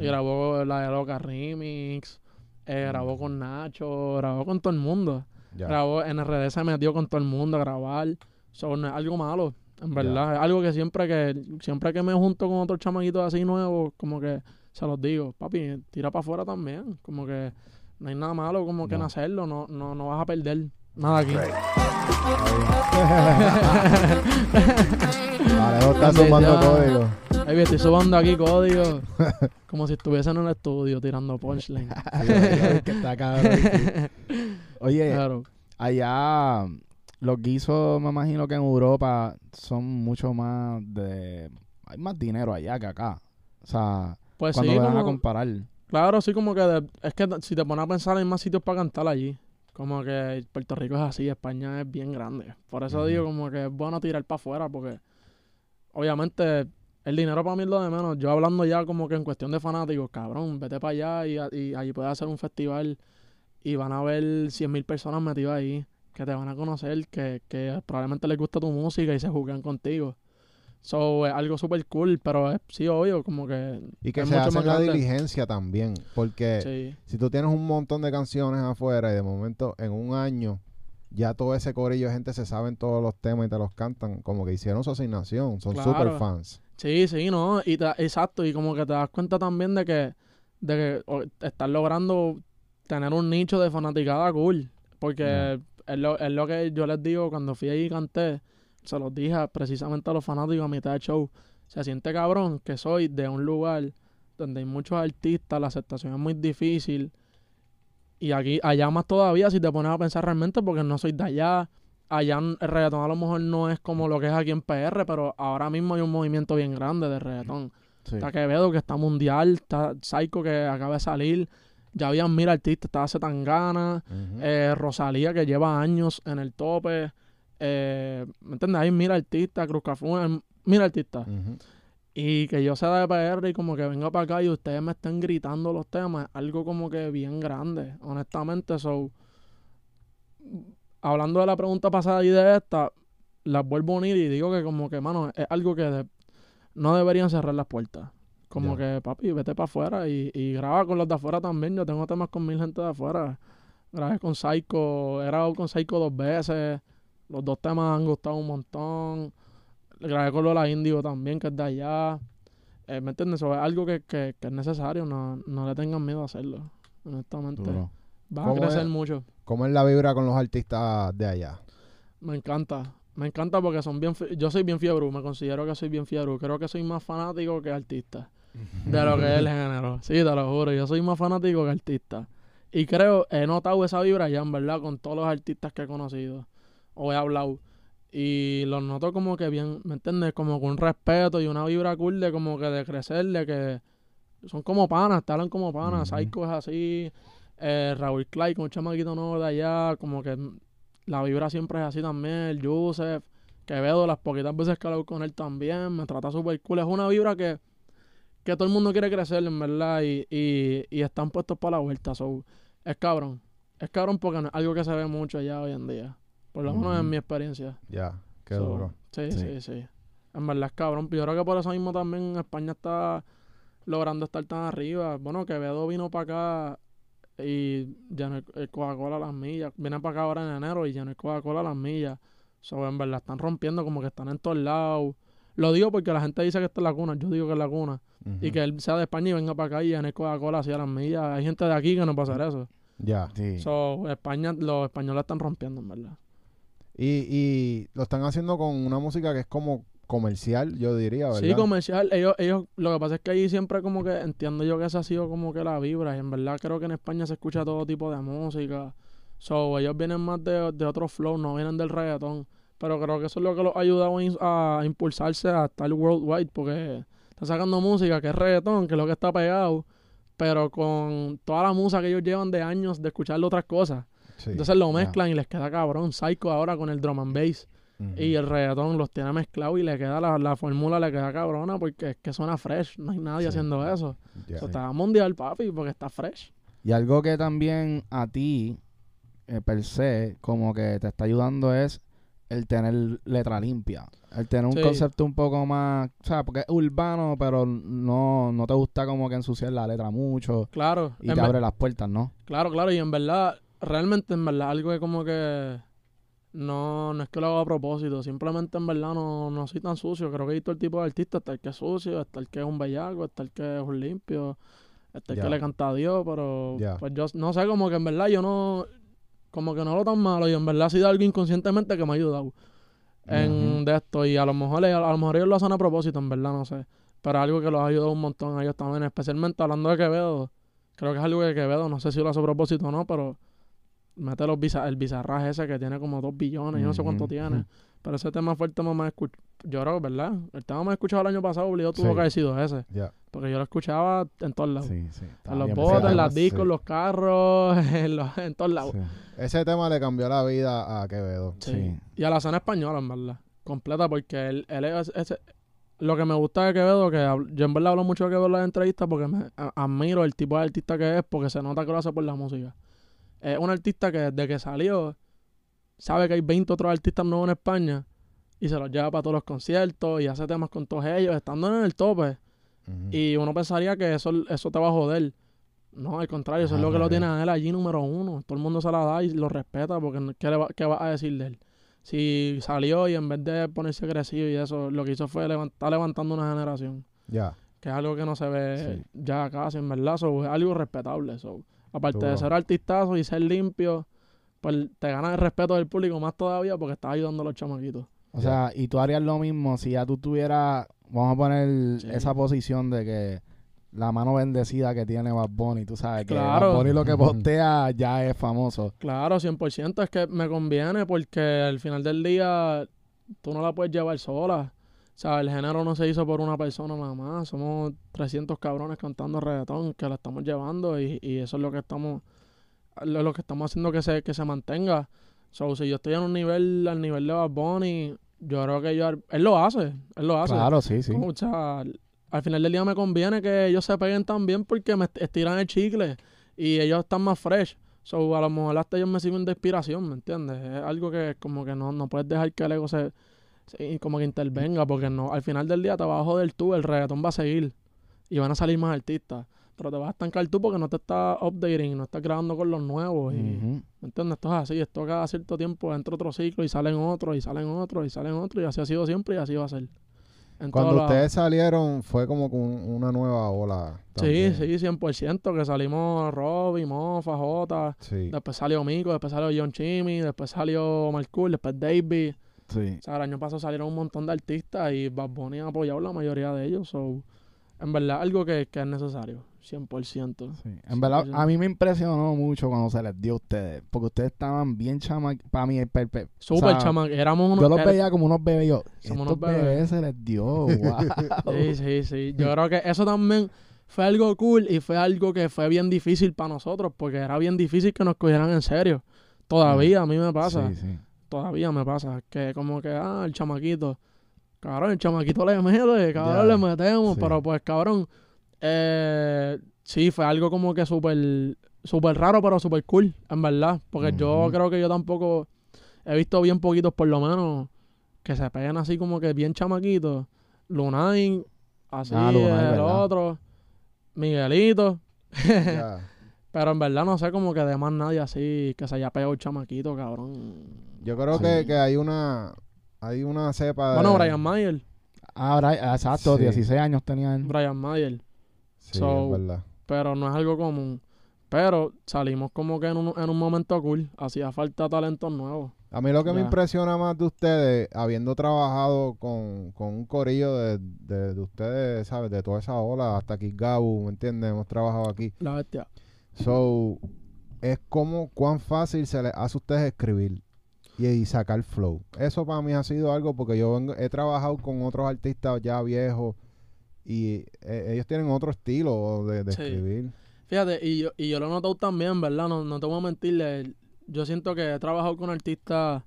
Y grabó la de Loca Remix, eh, grabó con Nacho, grabó con todo el mundo. Grabó, en RD se metió con todo el mundo a grabar. So, no es algo malo, en verdad. Es algo que siempre que siempre que me junto con otros chamaquitos así nuevos, como que se los digo, papi, tira para afuera también. Como que no hay nada malo como que en No. hacerlo, no, no, no vas a perder nada aquí. Alejo está Así sumando código. Ay, estoy subando aquí código. como si estuviese en un estudio tirando punchline. que está cabrón. Oye, claro. allá los guisos, me imagino que en Europa son mucho más de... Hay más dinero allá que acá. O sea, Pues cuando sí, a como, comparar. claro, sí, como que de- es que si te pones a pensar hay más sitios para cantar allí. Como que Puerto Rico es así, España es bien grande. Por eso digo como que es bueno tirar para afuera porque obviamente el dinero para mí es lo de menos. Yo hablando ya como que en cuestión de fanáticos, cabrón, vete para allá y, a- y allí puedes hacer un festival y van a ver 100 mil personas metidas ahí que te van a conocer, que, que probablemente les gusta tu música y se juzgan contigo. So, es algo súper cool, pero es, sí, obvio, como que... Y que es se mucho hace más la grande. diligencia también. Porque Sí. si tú tienes un montón de canciones afuera y de momento en un año ya todo ese corillo de gente se saben todos los temas y te los cantan, como que hicieron su asignación, son Claro. super fans. Sí, sí, no, y te- exacto, y como que te das cuenta también de que, de que estás logrando tener un nicho de fanaticada cool, porque es, lo, es lo que yo les digo cuando fui ahí y canté, se los dije precisamente a los fanáticos a mitad de show, se siente cabrón que soy de un lugar donde hay muchos artistas, la aceptación es muy difícil, y aquí, allá más todavía si te pones a pensar realmente, porque no soy de allá, allá el reggaetón a lo mejor no es como lo que es aquí en PR, pero ahora mismo hay un movimiento bien grande de reggaetón. Sí. Está Quevedo, que está mundial, está Psycho, que acaba de salir. Ya habían mil artistas, estaba Zetangana, Ujú. eh, Rosalía, que lleva años en el tope. Eh, ¿Me entiendes? Hay mil artistas, Cruz Cafuna, mil artistas. Y que yo sea de PR y como que venga para acá y ustedes me estén gritando los temas, algo como que bien grande, honestamente. So, hablando de la pregunta pasada y de esta, las vuelvo a unir y digo que como que, mano, es algo que de- no deberían cerrar las puertas. Como que, papi, vete para afuera y, y graba con los de afuera también. Yo tengo temas con mil gente de afuera. Grabé con Psycho, he grabado con Psycho dos veces. Los dos temas han gustado un montón. Grabé con Lola Índigo también, que es de allá. Eh, ¿Me entiendes? Eso es algo que, que, que es necesario. No, no le tengan miedo a hacerlo. Honestamente. Duro. Va a ¿Cómo crecer es? mucho. ¿Cómo es la vibra con los artistas de allá? Me encanta. Me encanta porque son bien... Yo soy bien fiebre. Me considero que soy bien fiebre. Creo que soy más fanático que artista. De lo que es el género. Sí, te lo juro. Yo soy más fanático que artista. Y creo, he notado esa vibra ya, en verdad, con todos los artistas que he conocido. O he hablado. Y los noto como que bien, ¿me entiendes? Como con un respeto y una vibra cool de como que de crecer, de que son como panas, te hablan como panas. Ujú. Psycho es así. Eh, Raúl Clay con un chamaquito nuevo de allá, como que la vibra siempre es así también. El Joseph, Quevedo, las poquitas veces que hablo con él también, me trata súper cool. Es una vibra que, que todo el mundo quiere crecer, en verdad, y, y, y están puestos para la vuelta. So, es cabrón. Es cabrón porque no es algo que se ve mucho allá hoy en día. Por lo menos Ujú. en mi experiencia. Ya, qué So, duro. Sí, Sí. sí, sí, En verdad es cabrón. Yo creo que por eso mismo también España está logrando estar tan arriba. Bueno, Quevedo vino para acá y llenó el, el Coca-Cola a las millas. Viene para acá ahora en enero y llenó el Coca-Cola a las millas. So, en verdad están rompiendo como que están en todos lados. Lo digo porque la gente dice que esta es la cuna. Yo digo que es la cuna. Y que él sea de España y venga para acá y el Coca-Cola así a las millas. Hay gente de aquí que no puede hacer eso. Ya. Sí. So, España, los españoles están rompiendo, en verdad. Y, y lo están haciendo con una música que es como comercial, yo diría, ¿verdad? Sí, comercial. Ellos, ellos, lo que pasa es que ahí siempre como que entiendo yo que esa ha sido como que la vibra. Y en verdad creo que en España se escucha todo tipo de música. So, ellos vienen más de, de otro flow, no vienen del reggaetón. Pero creo que eso es lo que los ha ayudado a impulsarse a estar worldwide. Porque está sacando música que es reggaetón, que es lo que está pegado. Pero con toda la música que ellos llevan de años de escuchar otras cosas. Sí. Entonces lo mezclan y les queda cabrón. Psycho ahora con el drum and bass. Y el reggaetón los tiene mezclados y le queda la, la fórmula, le queda cabrona porque es que suena fresh. No hay nadie Sí. haciendo eso. Ya. O sea, está mundial, papi, porque está fresh. Y algo que también a ti, eh, per se, como que te está ayudando es el tener letra limpia. El tener un concepto un poco más, o sea, porque es urbano, pero no, no te gusta como que ensuciar la letra mucho Claro, y te abre las puertas, ¿no? claro, claro, y en verdad, realmente en verdad, algo que como que no, no es que lo hago a propósito, simplemente en verdad no, no soy tan sucio. Creo que hay todo el tipo de artistas, está el que es sucio, está el que es un bellaco, está el que es un limpio, está el que le canta a Dios, pero pues yo no sé, como que en verdad yo no, como que no lo tan malo, y en verdad ha sido algo inconscientemente que me ha ayudado en de esto, y a lo mejor a lo mejor ellos lo hacen a propósito, en verdad, no sé. Pero algo que los ha ayudado un montón a ellos también, especialmente hablando de Quevedo. Creo que es algo que Quevedo, no sé si lo hace a propósito o no, pero mete los biza- el bizarraje ese que tiene como dos billones, yo no sé cuánto tiene. Pero ese tema fue el tema más escuchado. Yo creo, ¿verdad? El tema más escuchado el año pasado, obligado, tuvo Sí. que haber sido ese. Porque yo lo escuchaba en todos lados. Sí, sí. En los botes, en las discos, en los carros, en, los- en todos lados. Ese tema le cambió la vida a Quevedo. Sí. Y a la escena española, en verdad. Completa, porque él, él es ese- Lo que me gusta de Quevedo, que yo en verdad hablo mucho de Quevedo en las entrevistas porque me admiro el tipo de artista que es, porque se nota que lo hace por la música. Es un artista que desde que salió, sabe que hay 20 otros artistas nuevos en España y se los lleva para todos los conciertos y hace temas con todos ellos, estando en el tope. Y uno pensaría que eso, eso te va a joder. No, al contrario, eso es lo que lo tiene a él allí número uno. Todo el mundo se la da y lo respeta porque ¿qué, le va, qué va a decir de él? Si salió y en vez de ponerse agresivo y eso, lo que hizo fue levantar levantando una generación. Ya. Que es algo que no se ve Sí. ya casi, en verdad. So, es algo respetable. So. Aparte de ser artistazo y ser limpio, pues te ganas el respeto del público más todavía porque estás ayudando a los chamaquitos. O sea, y tú harías lo mismo si ya tú tuvieras, vamos a poner Sí. esa posición de que la mano bendecida que tiene Bad Bunny, tú sabes, que Claro. Bad Bunny lo que postea ya es famoso. Claro, 100%. Es que me conviene porque al final del día tú no la puedes llevar sola. O sea, el género no se hizo por una persona nada más. Somos 300 cabrones cantando reggaetón que la estamos llevando y, y eso es lo que estamos lo, lo que estamos haciendo que se, que se mantenga. So, si yo estoy en un nivel, al nivel de Bad Bunny, yo creo que yo, él lo hace. Él lo hace. Claro, sí, sí. O sea, al final del día me conviene que ellos se peguen también porque me est- estiran el chicle y ellos están más fresh. So, a lo mejor hasta ellos me sirven de inspiración, ¿me entiendes? Es algo que como que no, no puedes dejar que el ego se, se- como que intervenga porque no al final del día te vas a joder tú, el reggaetón va a seguir y van a salir más artistas. Pero te vas a estancar tú porque no te estás updating, no estás grabando con los nuevos. Y, Ujú. ¿Me entiendes? Esto es así, esto cada cierto tiempo entra otro ciclo y salen otros y salen otros y salen otros y así ha sido siempre y así va a ser. En Cuando ustedes salieron fue como con una nueva ola. Sí, también. sí, 100%, que salimos Robbie, Mofa, Jota, Sí. después salió Mico, después salió John Chimmy, después salió Marcool, después Davey. Sí. O sea, el año pasado salieron un montón de artistas y Bad Bunny ha apoyado la mayoría de ellos. So, en verdad, algo que, que es necesario, 100%. Sí. En verdad, a mí me impresionó mucho cuando se les dio a ustedes, porque ustedes estaban bien chama, para mí, per- per- Súper o sea, chama, éramos unos... Yo los veía como unos bebés, yo, Somos estos unos bebés. bebés se les dio, wow. Sí, sí, sí. Yo creo que eso también fue algo cool y fue algo que fue bien difícil para nosotros, porque era bien difícil que nos cogieran en serio. Todavía a mí me pasa. Sí, sí. Todavía me pasa que como que, ah, el chamaquito, cabrón, el chamaquito le mete, cabrón, le metemos, sí. pero pues, cabrón, eh, sí, fue algo como que súper, súper raro, pero súper cool, en verdad, porque yo creo que yo tampoco he visto bien poquitos, por lo menos, que se peguen así como que bien chamaquitos, Lunay, así, Ah, Lunay, el ¿verdad? otro, Miguelito. pero en verdad no sé como que de más nadie así, que se haya pegado el chamaquito, cabrón. Yo creo Sí. que, que hay una hay una cepa de... Bueno, Brian Mayer. Ah, Brian, exacto, Sí. 16 años tenía él. Brian Mayer, Sí, So- es verdad. pero no es algo común. Pero salimos como que en un, en un momento cool. Hacía falta talentos nuevos. A mí lo que me impresiona más de ustedes, habiendo trabajado con, con un corillo de, de, de ustedes, ¿sabes? De toda esa ola, hasta aquí Gabu, ¿me entiendes? Hemos trabajado aquí. La bestia. So, es como cuán fácil se les hace a ustedes escribir y, y sacar flow. Eso para mí ha sido algo porque yo vengo- he trabajado con otros artistas ya viejos y eh, ellos tienen otro estilo de, de Sí. escribir. Fíjate, y yo, y yo lo he notado también, ¿verdad? No, no te voy a mentirle. Yo siento que he trabajado con artistas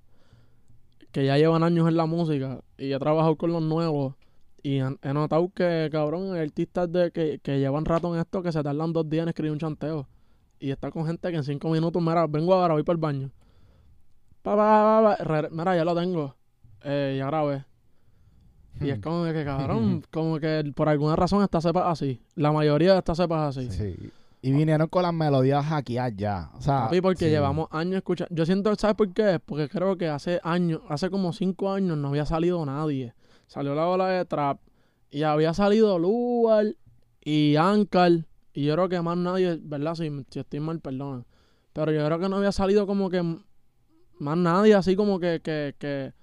que ya llevan años en la música y he trabajado con los nuevos. Y he notado que, cabrón, hay artistas de que, que llevan rato en esto que se tardan dos días en escribir un chanteo. Y está con gente que en cinco minutos, mira, vengo ahora, voy para el baño. Pa, pa, pa, mira, ya lo tengo. Eh, ya grabé. Y es como que, cabrón, como que por alguna razón esta cepa así. La mayoría de estas cepas es así. Sí. Y vinieron con las melodías hackeadas ya. O sea, Papi, porque sí. llevamos años escuchando. Yo siento, ¿sabes por qué? Porque creo que hace años, hace como cinco años no había salido nadie. Salió la ola de trap y había salido Lugar y Ankar. Y yo creo que más nadie, ¿verdad? Si, si estoy mal, perdona. Pero yo creo que no había salido como que más nadie, así como que, que, que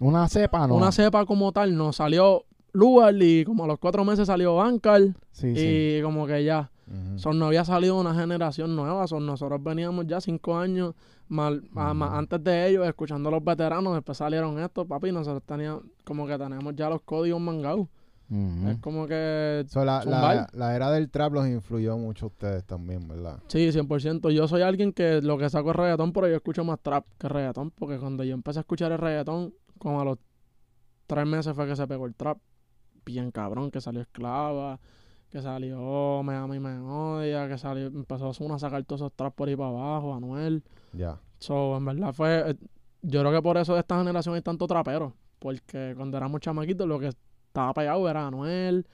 una cepa, ¿no? una cepa como tal. No salió Lugar y como a los cuatro meses salió Ankar. Sí, sí. Y como que ya. Son, no había salido una generación nueva. Son, nosotros veníamos ya cinco años mal- Ujú. antes de ellos, escuchando a los veteranos. Después salieron estos, papi. Nosotros teníamos como que tenemos ya los códigos mangados. Es como que. So, la, la, Zumbar. la era del trap los influyó mucho a ustedes también, ¿verdad? Sí, 100%. Yo soy alguien que lo que saco es reggaetón, pero yo escucho más trap que reggaetón. Porque cuando yo empecé a escuchar el reggaetón, como a los tres meses fue que se pegó el trap. Bien cabrón, que salió Esclava, que salió Me Ama y Me Odia, que salió, empezó a sacar todos esos traps por ahí para abajo, Anuel. Ya. So, en verdad fue. eh, Yo creo que por eso de esta generación hay tanto trapero. Porque cuando éramos chamaquitos, lo que estaba pegado era Anuel,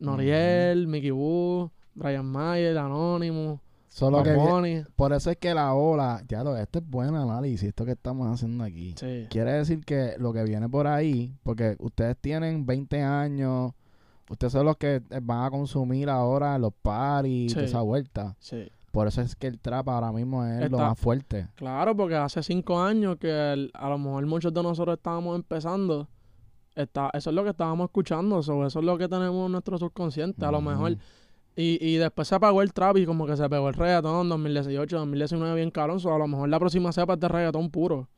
Noriel, Mickey Wu, Brian Mayer, Anonymous, Solo que por eso es que la ola, ya lo, esto es buen análisis, esto que estamos haciendo aquí. Sí. Quiere decir que lo que viene por ahí, porque ustedes tienen 20 años, ustedes son los que eh, van a consumir ahora los parties, Sí. toda esa vuelta. Sí. Por eso es que el trap ahora mismo es lo más fuerte. Claro, porque hace cinco años que el- a lo mejor muchos de nosotros estábamos empezando. Está, eso es lo que estábamos escuchando, so, eso es lo que tenemos en nuestro subconsciente. A lo mejor Y, y después se apagó el trap y como que se pegó el reggaetón 2018, 2019 bien caro. So, a lo mejor la próxima cepa es de reggaetón puro.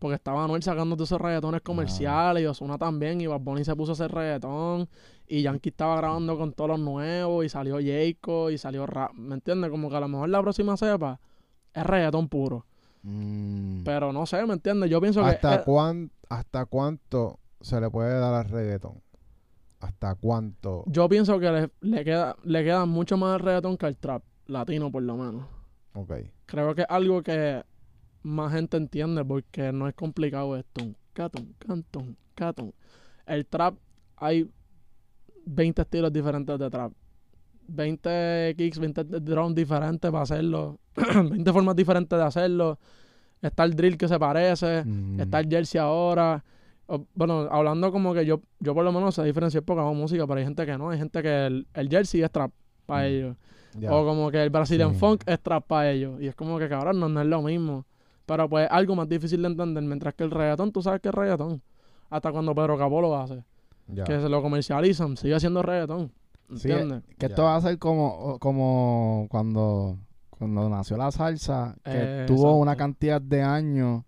Porque estaba Anuel sacando todos esos reggaetones comerciales y Ozuna también. Y Bad Bunny se puso a hacer reggaetón. Y Yankee estaba grabando con todos los nuevos. Y salió Jayco y salió rap. ¿Me entiendes? Como que a lo mejor la próxima cepa es reggaetón puro. Mm. Pero no sé, ¿me entiendes? Yo pienso ¿Hasta, que... cuán- ¿Hasta cuánto se le puede dar al reggaetón? ¿Hasta cuánto? yo pienso que le, le queda, le queda mucho más al reggaetón que al trap. Latino, por lo menos. Ok. creo que es algo que más gente entiende porque no es complicado esto. Catón, cantón, catón. El trap, hay 20 estilos diferentes de trap. 20 kicks, 20 drums diferentes para hacerlo. 20 formas diferentes de hacerlo. Está el drill que se parece. Mm. Está el jersey ahora. Bueno, hablando como que yo, yo por lo menos sé diferenciar porque hago música, pero hay gente que no. Hay gente que el, el jersey es trap para Mm. ellos. O como que el Brazilian Sí. Funk es trap para ellos. Y es como que cabrón, no, no es lo mismo. Pero pues algo más difícil de entender. Mientras que el reggaetón, tú sabes que es reggaetón. Hasta cuando Pedro Capó lo hace. Ya. Que se lo comercializan, sigue siendo reggaetón. Sí, ¿Entiendes? Que esto va a ser como, como cuando, cuando nació la salsa, que Eh, tuvo exacto. una cantidad de años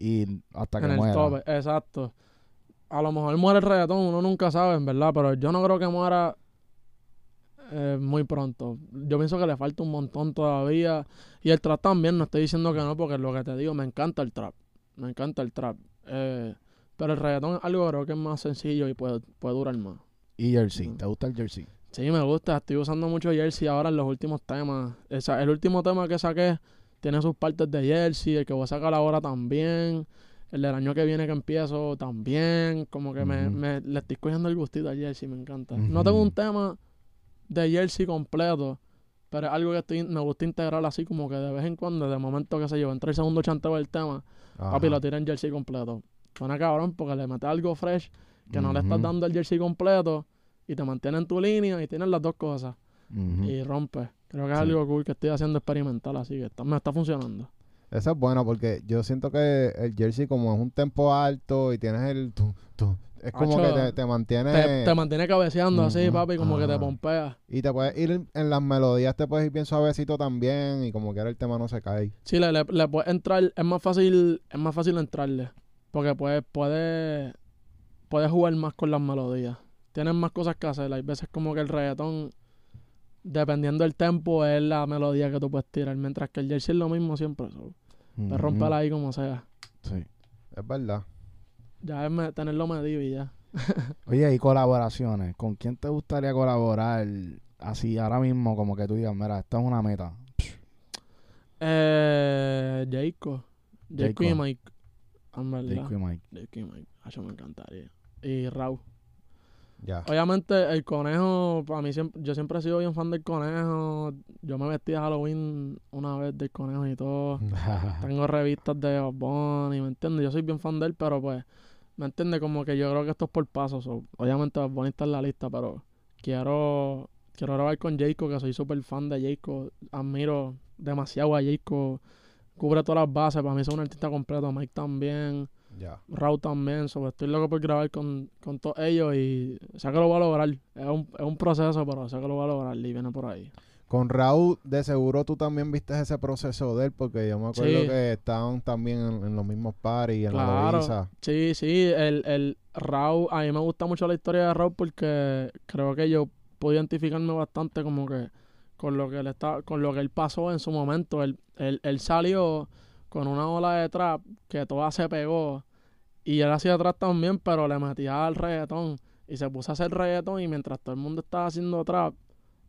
y hasta que en el muera. tope, exacto. A lo mejor muere el reggaetón, uno nunca sabe, en verdad. Pero yo no creo que muera eh, muy pronto. Yo pienso que le falta un montón todavía. Y el trap también, no estoy diciendo que no, porque lo que te digo, me encanta el trap. Me encanta el trap. Eh, pero el reggaetón es algo creo que es más sencillo y puede, puede durar más. Y Jersey. ¿te gusta el Jersey? Sí, me gusta. Estoy usando mucho Jersey ahora en los últimos temas. Esa- el último tema que saqué tiene sus partes de Jersey. El que voy a sacar ahora también. El del año que viene que empiezo también. Como que me, me- le estoy cogiendo el gustito a Jersey, me encanta. No tengo un tema de Jersey completo. Pero es algo que estoy, me gusta integrar así como que de vez en cuando, de momento que se yo, entre el segundo chanteo del tema, Ajá. papi lo tira en Jersey completo. Suena cabrón porque le metes algo fresh que no le estás dando el Jersey completo y te mantiene en tu línea y tienes las dos cosas y rompe. Creo que es Sí. algo cool que estoy haciendo experimental, así que está- me está funcionando. Eso es bueno porque yo siento que el jersey como es un tempo alto y tienes el... tu, tu, es como Acho, que te, te mantiene... Te, te mantiene cabeceando así, papi, como que te pompea. Y te puedes ir en las melodías, te puedes ir bien suavecito también y como que el tema no se cae. Sí, le, le, le puedes entrar, es más fácil, es más fácil entrarle. Porque puedes, puedes, puedes jugar más con las melodías. Tienes más cosas que hacer. Hay veces como que el reggaetón, dependiendo del tempo, es la melodía que tú puedes tirar. Mientras que el jersey es lo mismo siempre. So, Ujú. Puedes romperla ahí como sea. Sí. Es verdad. Ya es me- tenerlo medido y ya. Oye, y colaboraciones. ¿Con quién te gustaría colaborar así ahora mismo? Como que tú digas, mira, esta es una meta. Eh, Jayco. Jayco y. Mike. Jayco y Mike. Jayco y Mike. Acho, me encantaría. Y Raúl. Obviamente, el conejo, para mí siempre, yo siempre he sido bien fan del conejo. Yo me vestí de Halloween una vez del conejo y todo. Tengo revistas de Bad Bunny, ¿me entiendes? Yo soy bien fan de él, pero pues, ¿me entiendes? Como que yo creo que esto es por pasos. so, obviamente Bunny está en la lista, pero quiero quiero grabar con Jayco, que soy súper fan de Jayco. Admiro demasiado a Jayco. Cubre todas las bases. Para mí es un artista completo. Mike también. Raúl también. so, estoy loco por grabar con, con todos ellos y sé que lo voy a lograr. Es un, es un proceso, pero sé que lo voy a lograr y viene por ahí. Con Raúl, de seguro tú también viste ese proceso de él, porque yo me acuerdo Sí. que estaban también en, en los mismos paris, en la Claro. Loíza. Sí, sí, el, el Raúl, a mí me gusta mucho la historia de Raúl porque creo que yo puedo identificarme bastante como que con lo que él está, con lo que él pasó en su momento. Él, él, él salió con una ola de trap que toda se pegó y él hacía trap también, pero le metía al reggaetón y se puso a hacer reggaetón y mientras todo el mundo estaba haciendo trap,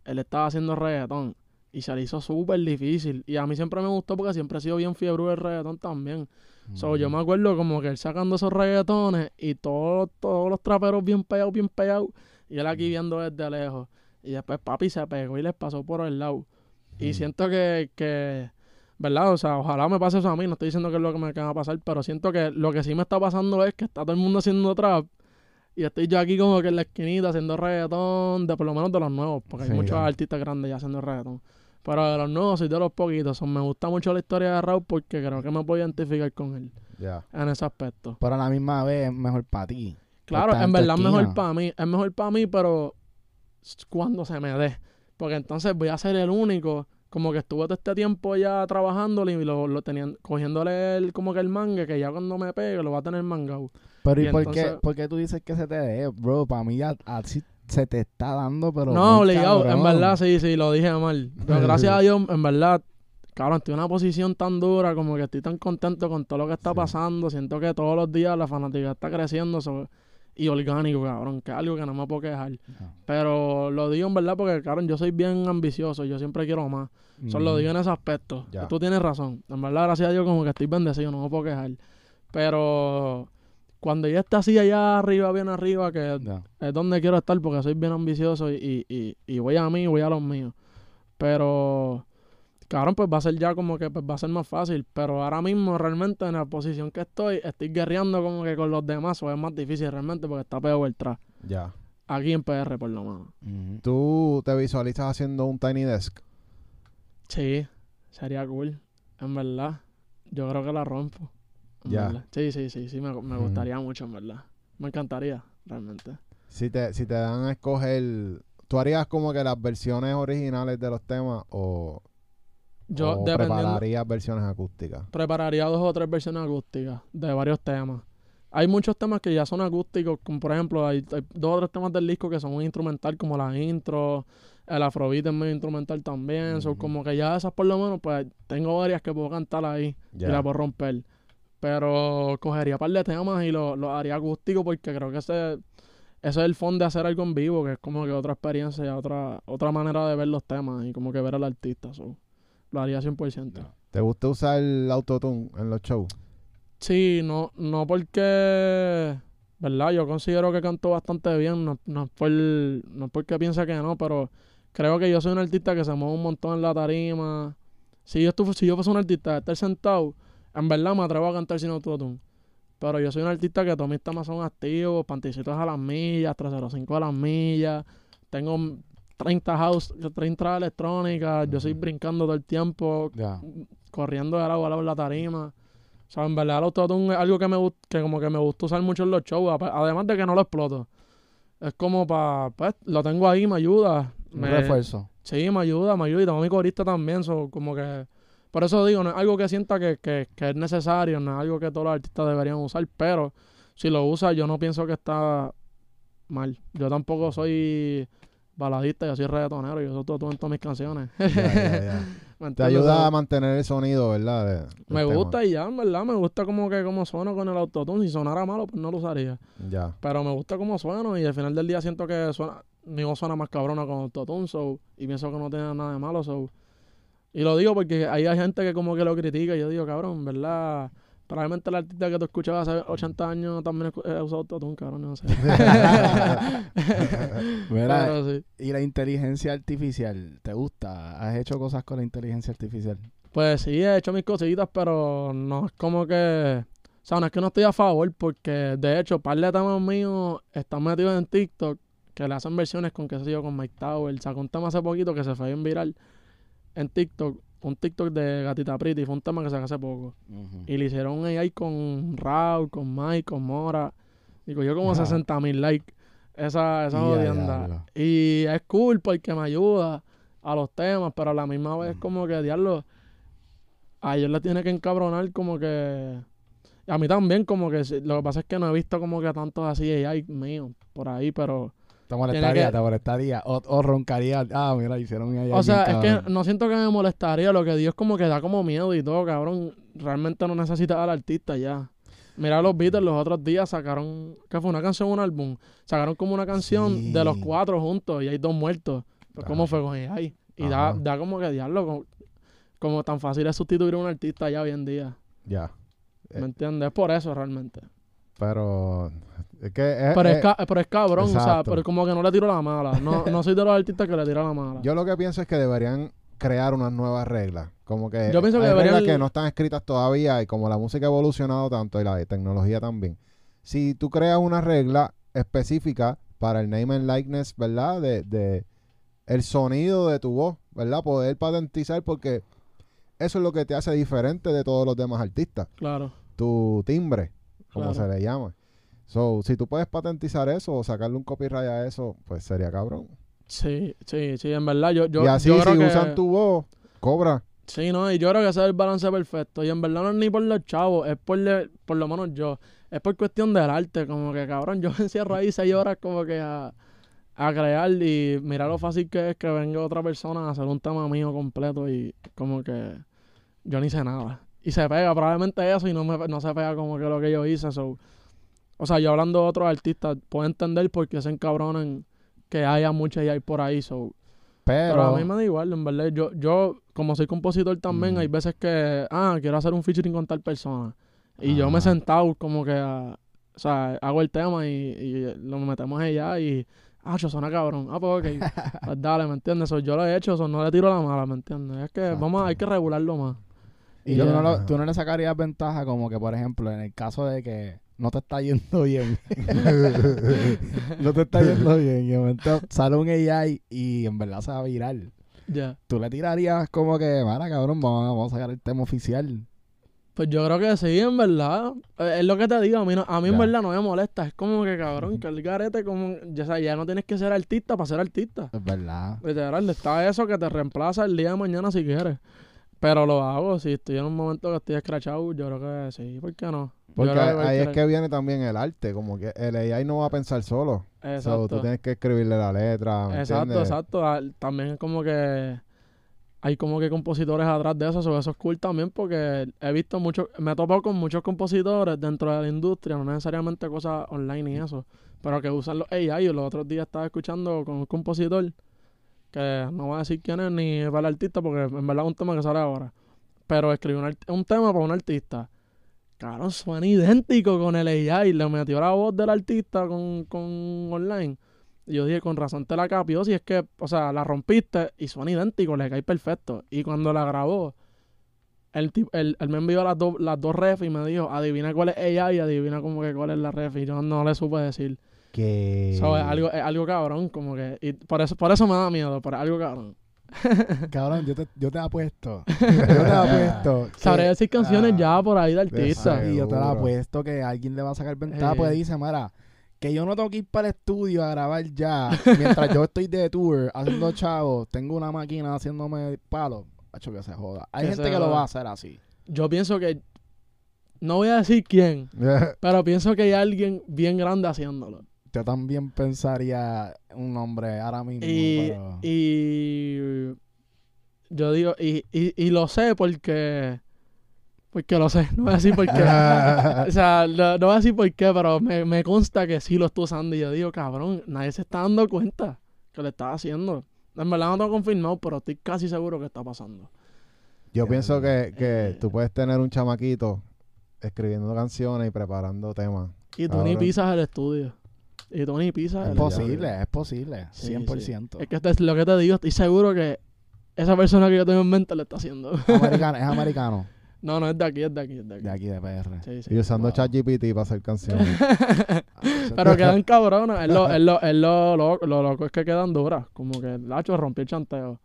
él estaba haciendo reggaetón y se le hizo súper difícil y a mí siempre me gustó porque siempre he sido bien fiebre del reggaetón también. So, yo me acuerdo como que él sacando esos reggaetones y todos, todos los traperos bien pegados, bien pegados. Y él aquí viendo desde lejos. Y después papi se pegó y les pasó por el lado. Y Mm. siento que, que, ¿verdad? O sea, ojalá me pase eso a mí. No estoy diciendo que es lo que me va a pasar, pero siento que lo que sí me está pasando es que está todo el mundo haciendo trap. Y estoy yo aquí como que en la esquinita haciendo reggaetón, de por lo menos de los nuevos, porque Sí, hay muchos claro. artistas grandes ya haciendo reggaetón. Pero de los nuevos soy de los poquitos. Me gusta mucho la historia de Raúl porque creo que me puedo identificar con él Ya. en ese aspecto. Pero a la misma vez es mejor para ti. Claro, en verdad es mejor para mí. Es mejor para mí, pero cuando se me dé. Porque entonces voy a ser el único. Como que estuve todo este tiempo ya trabajando y lo, lo tenían, cogiéndole el, como que el manga, que ya cuando me pegue lo va a tener mangado. Pero ¿y, Y por, entonces- qué, por qué tú dices que se te dé? Bro, para mí ya así se te está dando, pero no, obligado. En verdad, sí, sí, lo dije mal. Pero gracias a Dios, en verdad, cabrón, estoy en una posición tan dura, como que estoy tan contento con todo lo que está Sí. pasando. Siento que todos los días la fanática está creciendo so- y orgánico, cabrón, que es algo que no me puedo quejar. Pero lo digo en verdad porque, cabrón, yo soy bien ambicioso, yo siempre quiero más. Solo lo digo en ese aspecto. Ya. Tú tienes razón. En verdad, gracias a Dios, como que estoy bendecido, no me puedo quejar. Pero cuando ya esté así allá arriba, bien arriba, que es donde quiero estar porque soy bien ambicioso y, y, y, y voy a mí, voy a los míos. Pero, cabrón, pues va a ser ya como que pues va a ser más fácil. Pero ahora mismo, realmente, en la posición que estoy, estoy guerreando como que con los demás, o es más difícil realmente porque está peor el trap. Ya. Aquí en PR, por lo menos. ¿Tú te visualizas haciendo un Tiny Desk? Sí, sería cool, en verdad. Yo creo que la rompo. Ya. verdad. Sí, sí, sí, sí, me, gustaría mucho, en verdad. Me encantaría, realmente. Si te, si te dan a escoger, ¿tú harías como que las versiones originales de los temas o, Yo, o prepararías versiones acústicas? prepararía dos o tres versiones acústicas de varios temas. Hay muchos temas que ya son acústicos, como por ejemplo, hay, hay dos o tres temas del disco que son instrumental, como la intro, el afrobeat es medio instrumental también, so, Ujú. como que ya esas por lo menos, pues tengo varias que puedo cantar ahí Ya. y la puedo romper. Pero cogería un par de temas y lo, lo haría acústico porque creo que ese, ese es el fondo de hacer algo en vivo, que es como que otra experiencia, otra otra manera de ver los temas y como que ver al artista. so, lo haría 100%. Ya. ¿Te gusta usar el autotune en los shows? Sí, no, no porque, ¿verdad? Yo considero que canto bastante bien, no, no, es por, no porque piense que no, pero creo que yo soy un artista que se mueve un montón en la tarima. Si yo, estu- si yo fuese un artista de estar sentado, en verdad me atrevo a cantar sin autotune. Pero yo soy un artista que todos mis temas son activos, panticitos a las millas, 305 a las millas, tengo 30 house, 30 electrónicas, yo soy brincando todo el tiempo, corriendo de lado a lado en la tarima. O sea, en verdad el autotune es algo que me gusta, que como que me gusta usar mucho en los shows, además de que no lo exploto. Es como para, pues, lo tengo ahí, me ayuda. Un Me, refuerzo. sí, me ayuda, me ayuda. Y tengo mi corista también, so, como que... Por eso digo, no es algo que sienta que, que, que es necesario, no es algo que todos los artistas deberían usar, pero si lo usa yo no pienso que está mal. Yo tampoco soy baladista, yo soy reggaetonero, yo uso autotune en todas mis canciones. Ya, ya, ya. ¿Me Te ayuda a mantener el sonido, ¿verdad? De- Me tema. gusta y ya, en verdad, me gusta como que como sueno con el autotune. Si sonara malo, pues no lo usaría. Ya. Pero me gusta como sueno y al final del día siento que suena, mi voz suena más cabrona con autotune, so, y pienso que no tiene nada de malo, so. Y lo digo porque hay gente que como que lo critica y yo digo, cabrón, verdad, Probablemente el artista que tú escuchabas hace 80 años también he usado autotune, cabrón, no sé. Mira, Pero sí. ¿y la inteligencia artificial? ¿Te gusta? ¿Has hecho cosas con la inteligencia artificial? Pues sí, he hecho mis cositas, pero no es como que... O sea, no es que no estoy a favor, porque de hecho, par de temas míos están metidos en TikTok, que le hacen versiones con, qué sé yo, con Mike Tower. Sacó un tema hace poquito que se fue bien viral en TikTok, un TikTok de Gatita Pretty, fue un tema que sacó hace poco. Y le hicieron un AI con Raúl, con Mike, con Mora. Y cogió como Ajá. 60 mil likes esa, esa jodienda. Y es cool porque me ayuda a los temas, pero a la misma vez Mm. como que, diablo, a ellos le tiene que encabronar como que... A mí también como que... Lo que pasa es que no he visto como que tantos así AI míos por ahí, pero... ¿Te molestaría? que- ¿Te molestaría? O, o roncaría. Ah, mira, hicieron ahí. O sea, es que no siento que me molestaría. Lo que Dios como que da como miedo y todo, cabrón. Realmente no necesita al artista ya. Mira los Beatles los otros días sacaron, ¿qué fue? Una canción, un álbum. Sacaron como una canción Sí. de los cuatro juntos y hay dos muertos. Pues, ¿Cómo fue con AI? Y da, da como que diablo, como, como tan fácil es sustituir a un artista ya hoy en día. Ya. ¿Me Eh. entiendes? Es por eso realmente. Pero es que es- Pero es, es- ca- pero es cabrón, o sea, pero como que no le tiro la mala. No, no soy de los artistas que le tiran la mala. yo lo que pienso es que deberían crear unas nuevas reglas. Como que Yo pienso que deberían- reglas que no están escritas todavía y como la música ha evolucionado tanto y la tecnología también. Si tú creas una regla específica para el name and likeness, ¿verdad? De, de el sonido de tu voz, ¿verdad? Poder patentizar porque eso es lo que te hace diferente de todos los demás artistas. Claro. Tu timbre, como Claro. se le llama. So, si tú puedes patentizar eso o sacarle un copyright a eso, pues sería cabrón. Sí, sí, sí, en verdad. Yo, yo, y así, yo si creo que- usan tu voz, cobra. Sí, no, y yo creo que ese es el balance perfecto. Y en verdad no es ni por los chavos, es por, le- por lo menos yo. Es por cuestión del arte, como que cabrón, yo me encierro ahí seis horas como que a, a crear y mira lo fácil que es que venga otra persona a hacer un tema mío completo y como que yo ni sé nada. Y se pega probablemente eso y no, me, no se pega como que lo que yo hice. so. O sea, yo hablando de otros artistas, puedo entender por qué se encabronan que haya muchas y hay por ahí. So. Pero, Pero a mí me da igual, en verdad. Yo, yo como soy compositor también, hay veces que, ah, quiero hacer un featuring con tal persona. Y yo me he sentado como que, a- o sea, hago el tema y, y lo metemos allá y, ah, eso suena cabrón. Ah, pues ok, pues dale, ¿me entiendes? So, yo lo he hecho, so, no le tiro la mala, ¿me entiendes? Es que Exacto. vamos, hay que regularlo más. Y Y tú, no lo- tú no le sacarías ventaja como que, por ejemplo, en el caso de que no te está yendo bien. no te está yendo bien. Y de momento sale un AI y en verdad se va a viral. Ya. Tú le tirarías como que, mara, cabrón, vamos, vamos a sacar el tema oficial. Pues yo creo que sí, en verdad. Eh, Es lo que te digo, a mí, no- a mí en verdad no me molesta. Es como que, cabrón, que el garete, como, ya, sabes, ya no tienes que ser artista para ser artista. Es verdad. Literal, está eso que te reemplaza el día de mañana si quieres. Pero lo hago, si estoy en un momento que estoy escrachado, yo creo que sí, ¿por qué no? Porque ahí es que viene también el arte, como que el AI no va a pensar solo. So, Exacto, tú tienes que escribirle la letra, ¿me exacto, entiendes? exacto. Ah, También es como que hay como que compositores atrás de eso, so, eso es cool también porque he visto mucho, me he topado con muchos compositores dentro de la industria, no necesariamente cosas online y eso, pero que usan los AI. Los otros días estaba escuchando con un compositor que no voy a decir quién es ni para el artista porque en verdad es un tema que sale ahora. Pero escribió un, un tema para un artista. Claro, suena idéntico con el AI. Le metió la voz del artista con, con online. Y yo dije, con razón te la capió. Si es que, o sea, la rompiste y suena idéntico, le cae perfecto. Y cuando la grabó, el tip- él, me envió las, dos las dos refs y me dijo, adivina cuál es AI y adivina como que cuál es la ref. Y yo no le supe decir. Que... So, es, algo, es algo cabrón, como que. Y por eso, por eso me da miedo, pero es algo cabrón. Cabrón, yo te, yo te apuesto. Yo te apuesto. que- Sabré decir canciones ah, ya por ahí de artistas. Y yo te la apuesto que alguien le va a sacar ventaja. Eh. Pues dice, Mara, que yo no tengo que ir para el estudio a grabar ya. mientras yo estoy de tour haciendo chavos, tengo una máquina haciéndome palos. Hacho que se joda. Hay Que gente que lo va a hacer así. Yo pienso que. No voy a decir quién, pero pienso que hay alguien bien grande haciéndolo. Yo también pensaría un nombre ahora mismo. Y, pero- y yo digo, y, y, y lo sé porque, porque lo sé, no voy a decir por qué. o sea, no, no voy a decir por qué, pero me, me consta que sí lo estoy usando. Y yo digo, cabrón, nadie se está dando cuenta que lo está haciendo. En verdad no tengo confirmado, pero estoy casi seguro que está pasando. Yo pienso que, que Eh. tú puedes tener un chamaquito escribiendo canciones y preparando temas. Y tú ni pisas el estudio. Y tú ni pisas Es posible, es posible. Sí, 100%. Es que este es lo que te digo, estoy seguro que esa persona que yo tengo en mente lo está haciendo. Americano, es americano. no, no, es de aquí, es de aquí, es de aquí. De aquí, de PR. Sí, sí. Y usando Wow. ChatGPT para hacer canciones. Pero quedan cabronas. Es lo, es lo, es lo, lo, lo loco es que quedan duras. Como que el hacho rompió el chanteo.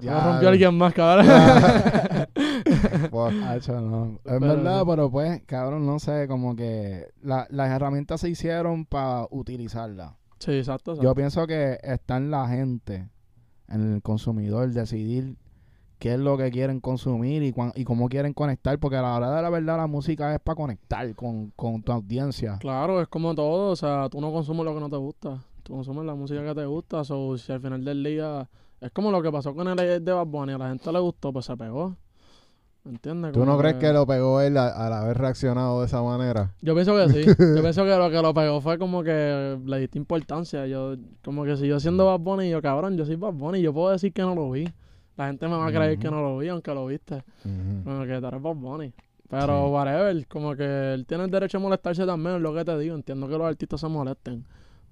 Ya Ya. rompió alguien más, cabrón. Hacho, no. Es verdad, pero pues, cabrón, no sé, como que la- las herramientas se hicieron para utilizarlas. sí, exacto. exacto. Yo pienso que está en la gente, en el consumidor, decidir qué es lo que quieren consumir y, cuán- y cómo quieren conectar, porque a la hora de la verdad la música es para conectar con, con tu audiencia. Claro, es como todo. O sea, tú no consumes lo que no te gusta. Tú consumes la música que te gusta. O si al final del día. Es como lo que pasó con el de Bad Bunny. A la gente le gustó, pues se pegó. ¿Me entiendes? ¿Tú no crees que lo pegó él a- al haber reaccionado de esa manera? Yo pienso que sí. Yo pienso que lo que lo pegó fue como que le diste importancia. Yo, como que si yo siendo Bad Bunny, yo cabrón, yo soy Bad Bunny, yo puedo decir que no lo vi. La gente me va a creer que Ujú. no lo vi, aunque lo viste. Ujú. Como que tú eres Bad Bunny. Pero Sí. whatever, como que él tiene el derecho a molestarse también, es lo que te digo. Entiendo que los artistas se molesten.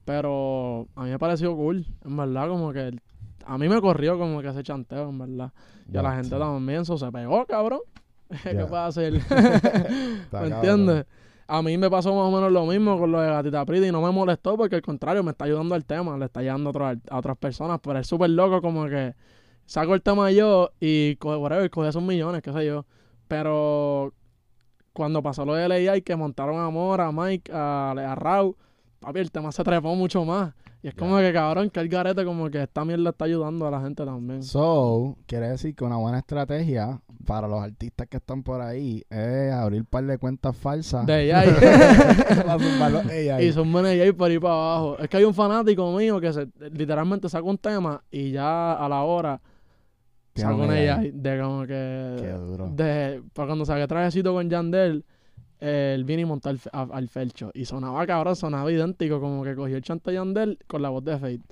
Pero a mí me pareció cool, en verdad, como que él- a mí me corrió como que ese chanteo, en verdad. Y a la gente sí. también, eso se pegó, cabrón. ¿Qué puede hacer? ¿Me entiendes? A mí me pasó más o menos lo mismo con lo de Gatita Prida y no me molestó porque al contrario me está ayudando al tema, le está ayudando a, otros art- a otras personas, pero es súper loco como que saco el tema yo y whatever, cogí esos millones, qué sé yo. Pero cuando pasó lo de AI que montaron a Mora, a Mike, a, a Rau, papi, el tema se trepó mucho más. Y es como que cabrón, que el garete como que esta mierda está ayudando a la gente también. So, quiere decir que una buena estrategia para los artistas que están por ahí es abrir un par de cuentas falsas. De AI. AI. Y son ahí por ahí para abajo. Es que hay un fanático mío que se, literalmente saca un tema y ya a la hora saca un un AI. AI de como Qué que... duro. De, para cuando saqué trajecito con Yandel, él vino y montó al, a- al felcho. Y sonaba cabrón, sonaba idéntico, como que cogió el chante de Yandel con la voz de Fate.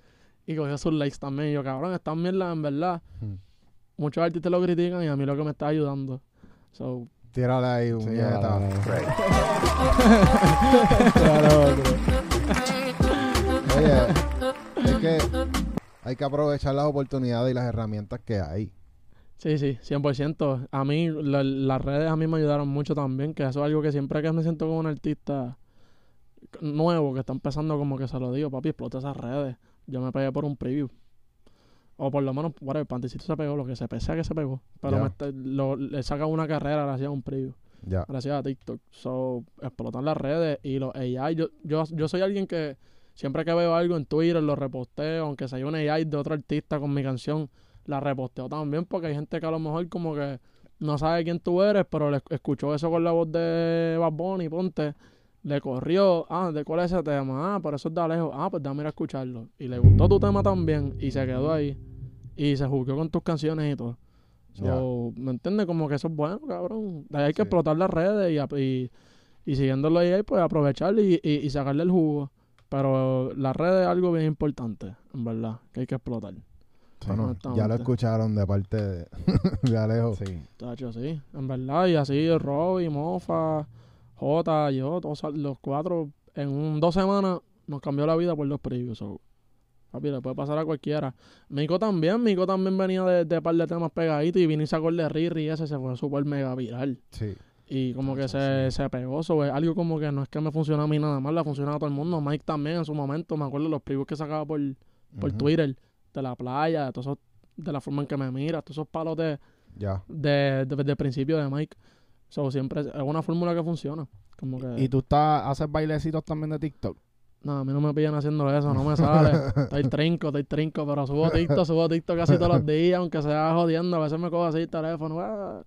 Y cogió sus likes también. Y yo, cabrón, estas mierdas en verdad. Hmm. Muchos artistas lo critican y a mí lo que me está ayudando. So, Tírale ahí un dale. Oye, es que hay que aprovechar las oportunidades y las herramientas que hay. Sí, sí, 100%. A mí, la- las redes a mí me ayudaron mucho también, que eso es algo que siempre que me siento como un artista nuevo que está empezando como que se lo digo, papi, explota esas redes. Yo me pegué por un preview. O por lo menos, whatever, el panticito se pegó, lo que se pese que se pegó. Pero me lo- le saca una carrera gracias a un preview, gracias a TikTok. So, explotan las redes y los AI. Yo, yo, yo soy alguien que siempre que veo algo en Twitter lo reposteo, aunque sea un AI de otro artista con mi canción, la reposteo también porque hay gente que a lo mejor como que no sabe quién tú eres, pero le escuchó eso con la voz de Bad Bunny, ponte, le corrió, ah, ¿de cuál es ese tema? Ah, por eso es de Alejo, ah, pues dame ir a escucharlo. Y le gustó tu tema también y se quedó ahí y se jugó con tus canciones y todo. So, ¿Me entiendes? Como que eso es bueno, cabrón. De ahí hay que Sí. explotar las redes y, y, y siguiéndolo ahí, pues aprovechar y, y, y sacarle el jugo. Pero las redes es algo bien importante, en verdad, que hay que explotar. Bueno, ya lo escucharon de parte de, de Alejo. Sí. Tacho, sí, en verdad. Y así, Robbie, Mofa, Jota, yo, todos los cuatro, en un, dos semanas nos cambió la vida por los previews. So, papi, le puede pasar a cualquiera. Mico también, Mico también venía de, de par de temas pegaditos y vino y sacó el de Riri y ese se fue súper mega viral. Sí. Y como que se, se pegó. So, es algo como que no es que me funciona a mí nada más, le funciona a todo el mundo. Mike también en su momento, me acuerdo los previews que sacaba por, por. Twitter, de la playa, de, todos esos- de la forma en que me mira, todos esos palos de Ya. de, de- desde el principio de Mike. So, siempre es una fórmula que funciona. Como que, ¿Y tú estás, haces bailecitos también de TikTok? no, a mí no me pillan haciendo eso, no me sale. estoy trinco, estoy trinco, pero subo TikTok, subo TikTok casi todos los días, aunque sea jodiendo. A veces me cojo así el teléfono ah,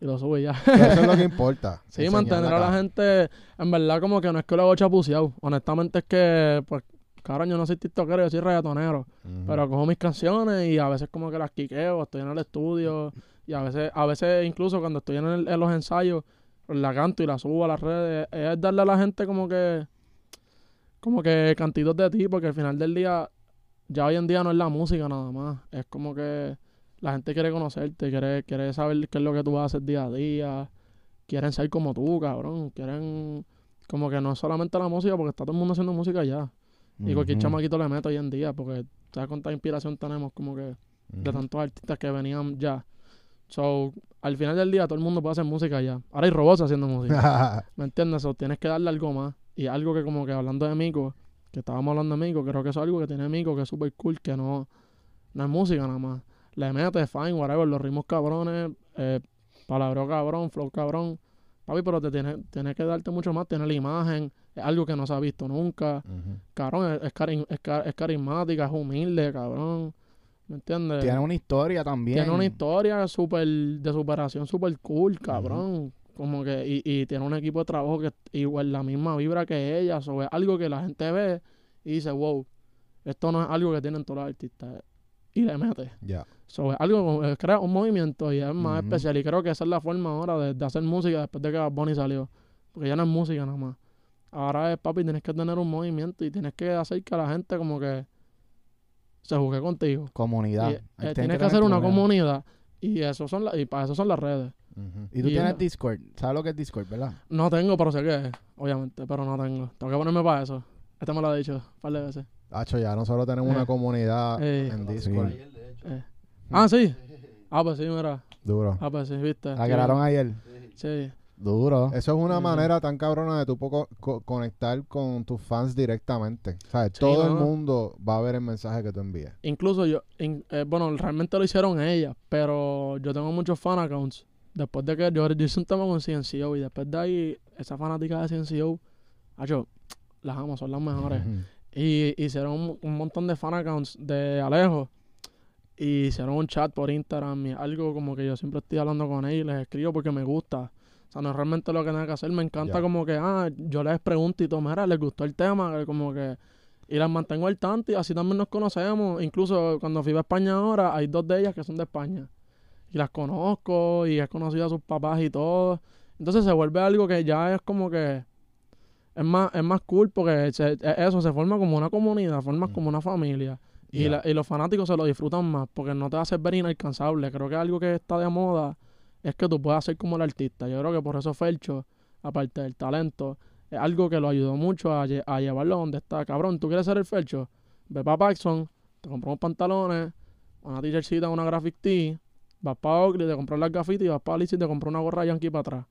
y lo subo y ya. Pero eso es lo que importa. Sí, mantener a la gente, en verdad, como que no es que lo hago chapuceado. Honestamente es que, pues, cabrón, yo no soy tiktokero, yo soy reggaetonero. Ujú. Pero cojo mis canciones y a veces como que las quiqueo, estoy en el estudio y a veces, a veces incluso cuando estoy en, el- en los ensayos, pues la canto y la subo a las redes. Es darle a la gente como que, como que cantitos de ti, porque al final del día, ya hoy en día no es la música nada más. Es como que la gente quiere conocerte, quiere, quiere saber qué es lo que tú haces día a día. quieren ser como tú, cabrón. Quieren como que no es solamente la música, porque está todo el mundo haciendo música ya. Y cualquier chamaquito le mete hoy en día, porque ¿sabes cuánta inspiración tenemos como que de tantos artistas que venían ya? So, al final del día todo el mundo puede hacer música ya. Ahora hay robots haciendo música. ¿Me entiendes? So, tienes que darle algo más. Y algo que como que hablando de Mico, que estábamos hablando de Mico, creo que eso es algo que tiene Mico que es súper cool, que no, no es música nada más. Le mete, fine, whatever, los ritmos cabrones, eh, palabreo cabrón, flow cabrón. Papi, pero te tiene, tiene que darte mucho más, tiene la imagen, es algo que no se ha visto nunca. Ujú. Cabrón, es, es, cari- es, es carismática, es humilde, cabrón. ¿Me entiendes? Tiene una historia también. Tiene una historia super, de superación súper cool, cabrón. Como que, y, y tiene un equipo de trabajo que igual la misma vibra que ella. sobre algo que la gente ve y dice, wow, esto no es algo que tienen todos los artistas. Y le mete. Ya. sobre algo, como- eh, crea un movimiento y es más especial. Y creo que esa es la forma ahora de, de hacer música después de que Bad Bunny salió. Porque ya no es música nada más. Ahora es, papi, tienes que tener un movimiento y tienes que hacer que la gente como que se juegue contigo. Comunidad. Y, eh, tienes tienes que hacer una comunidad. comunidad y eso son la- y para eso son las redes. Y tú y tienes ya. Discord. ¿Sabes lo que es Discord, verdad? No tengo, pero sé que es, obviamente, pero no tengo. Tengo que ponerme para eso. Este me lo ha dicho un par de veces. Hacho, ya nosotros tenemos Eh. una comunidad Eh. en Discord. Sí. Eh. Ah, sí. Ah, pues sí, mira. Duro. Ah, pues sí, viste. La crearon ayer. Sí. Duro. Eso es una manera tan cabrona de tú poco co- conectar con tus fans directamente. O sea, todo el no. mundo va a ver el mensaje que tú envíes. Incluso yo, in- eh, bueno, realmente lo hicieron ellas, pero yo tengo muchos fan accounts. Después de que yo, yo hice un tema con CNCO y después de ahí, esa fanática de CNCO, yo las amo, son las mejores. Y hicieron un, un montón de fan accounts de Alejo. Y hicieron un chat por Instagram y algo como que yo siempre estoy hablando con ellos y les escribo porque me gusta. O sea, no es realmente lo que tenga que hacer. Me encanta como que, ah, yo les pregunto y todo, mira, les gustó el tema, que como que... Y las mantengo al tanto y así también nos conocemos. Incluso cuando fui a España ahora, hay dos de ellas que son de España. Y las conozco y he conocido a sus papás y todo. Entonces se vuelve algo que ya es como que... Es más, es más cool porque se- e- eso se forma como una comunidad, formas Mm. como una familia. Y, la- y los fanáticos se lo disfrutan más porque no te hacer ver inalcanzable. Creo que algo que está de moda es que tú puedas ser como el artista. Yo creo que por eso Felcho, aparte del talento, es algo que lo ayudó mucho a, lle- a llevarlo donde está. Cabrón, ¿tú quieres ser el Felcho? Ve para Paxson, te compras unos pantalones, una t-shirtcita, una graphic tee, vas para Oakley, te compras las gafitas y vas para Alice y te compras una gorra yankee para atrás.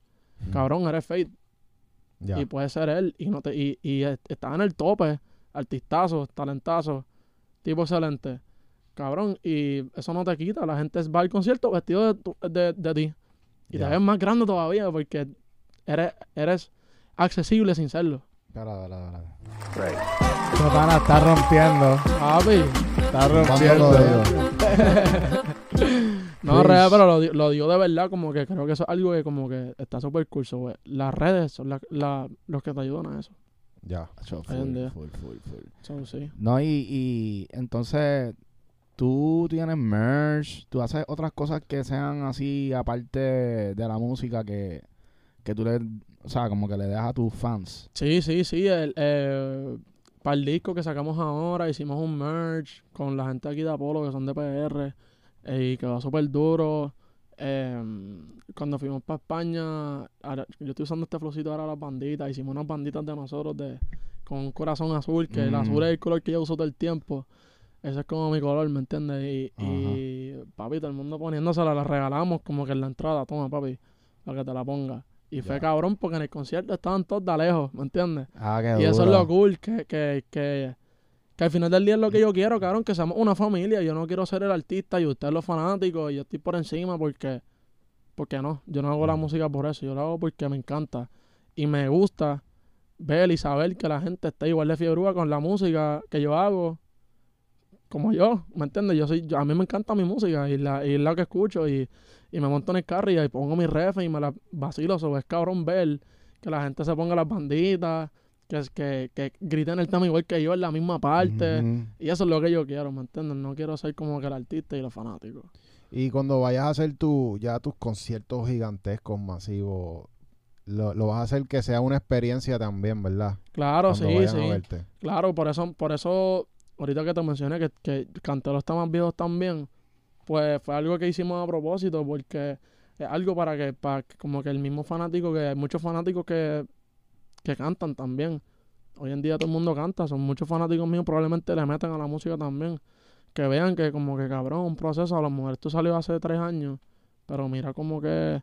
Cabrón, eres Fate Ya. y puede ser él y no te y, y es- está en el tope artistazo talentazo tipo excelente cabrón y eso no te quita la gente va al concierto vestido de, de, de ti y Ya. te ves más grande todavía porque eres eres accesible sin serlo Dale, dale, dale. Ese pana está rompiendo. papi Está ¿Cuándo lo digo? no real pero lo, lo dio de verdad como que creo que eso es algo que como que está súper cool so, güey. las redes son la- la- los que te ayudan a eso Ya. Full, full, full, full. So, sí No, y, y entonces tú tienes merch, tú haces otras cosas que sean así aparte de la música que, que tú le, o sea, como que le dejas a tus fans. Sí, sí, sí. El, eh, para el disco que sacamos ahora, hicimos un merch con la gente aquí de Apolo, que son de PR, eh, y quedó súper duro. Eh, cuando fuimos para España, ahora- yo estoy usando este flowcito ahora las banditas. Hicimos unas banditas de nosotros de con un corazón azul, que el Mm. azul es el color que yo uso todo el tiempo. Ese es como mi color, ¿me entiendes? Y, y papi, todo el mundo poniéndosela, la regalamos como que en la entrada, toma papi, para que te la ponga. Y fue cabrón porque en el concierto estaban todos de lejos, ¿me entiendes? Ah, qué Y eso es lo cool, que, que, que, que al final del día es lo que yo quiero, cabrón, que seamos una familia. Yo no quiero ser el artista y ustedes los fanáticos y yo estoy por encima porque, porque no, yo no hago la música por eso, yo la hago porque me encanta. Y me gusta ver y saber que la gente está igual de fiebrúa con la música que yo hago, como yo, ¿me entiendes? Yo soy, yo- a mí me encanta mi música y la, y la que escucho y, y me monto en el carro y ahí pongo mi ref y me la vacilo, sobre es cabrón ver que la gente se ponga las banditas, que, que, que griten el tema igual que yo en la misma parte. Y eso es lo que yo quiero, ¿me entiendes? No quiero ser como que el artista y los fanáticos. Y cuando vayas a hacer tu, ya tus conciertos gigantescos, masivos, lo, lo vas a hacer que sea una experiencia también, ¿verdad? Claro, Cuando sí, sí. Claro, por eso, por eso, ahorita que te mencioné que, que canté los temas viejos también, pues fue algo que hicimos a propósito, porque es algo para que, para como que el mismo fanático, que hay muchos fanáticos que, que cantan también. Hoy en día todo el mundo canta, son muchos fanáticos míos probablemente le meten a la música también. Que vean que como que cabrón, un proceso, a lo mejor esto salió hace tres años, pero mira como que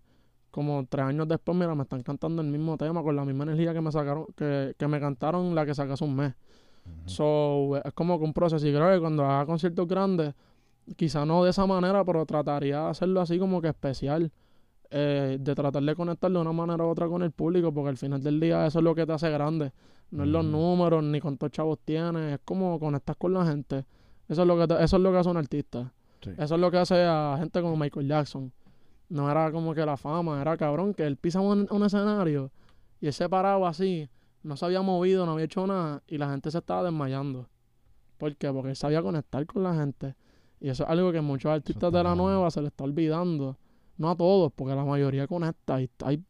como tres años después, mira, me están cantando el mismo tema con la misma energía que me sacaron, que, que me cantaron la que hace un mes. So, es como que un proceso. Y creo que cuando haga conciertos grandes, quizá no de esa manera, pero trataría de hacerlo así como que especial. eh, de tratar de conectar de una manera u otra con el público, porque al final del día eso es lo que te hace grande. No es los números, ni cuántos chavos tienes, es como conectas con la gente. Eso es lo que te- eso es lo que hace un artista. Sí. Eso es lo que hace a gente como Michael Jackson. No era como que la fama, era cabrón, que él pisa un, un escenario y él se paraba así, no se había movido, no había hecho nada y la gente se estaba desmayando. ¿Por qué? Porque él sabía conectar con la gente. Y eso es algo que muchos artistas de la nueva se le está olvidando. No a todos, porque la mayoría conecta. Y hay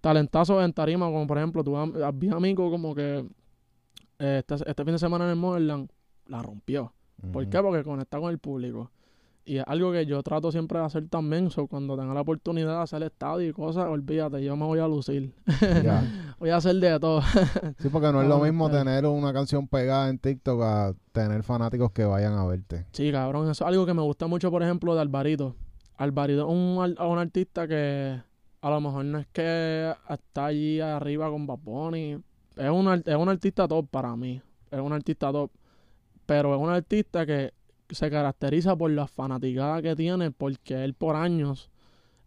talentazos en tarima, como por ejemplo, tú vi amigos como que eh, este, este fin de semana en el Motherland la rompió. ¿Por qué? Porque conecta con el público. Y es algo que yo trato siempre de hacer también. So, cuando tenga la oportunidad de hacer estadio y cosas, olvídate, yo me voy a lucir. Voy a hacer de todo. Sí, porque no es lo mismo está- tener una canción pegada en TikTok a tener fanáticos que vayan a verte. sí, cabrón. Eso es algo que me gusta mucho, por ejemplo, de Alvarito. Alvarito es un, un artista que a lo mejor no es que está allí arriba con Bad Bunny. Es un, es un artista top para mí. Es un artista top. Pero es un artista que se caracteriza por la fanaticada que tiene, porque él por años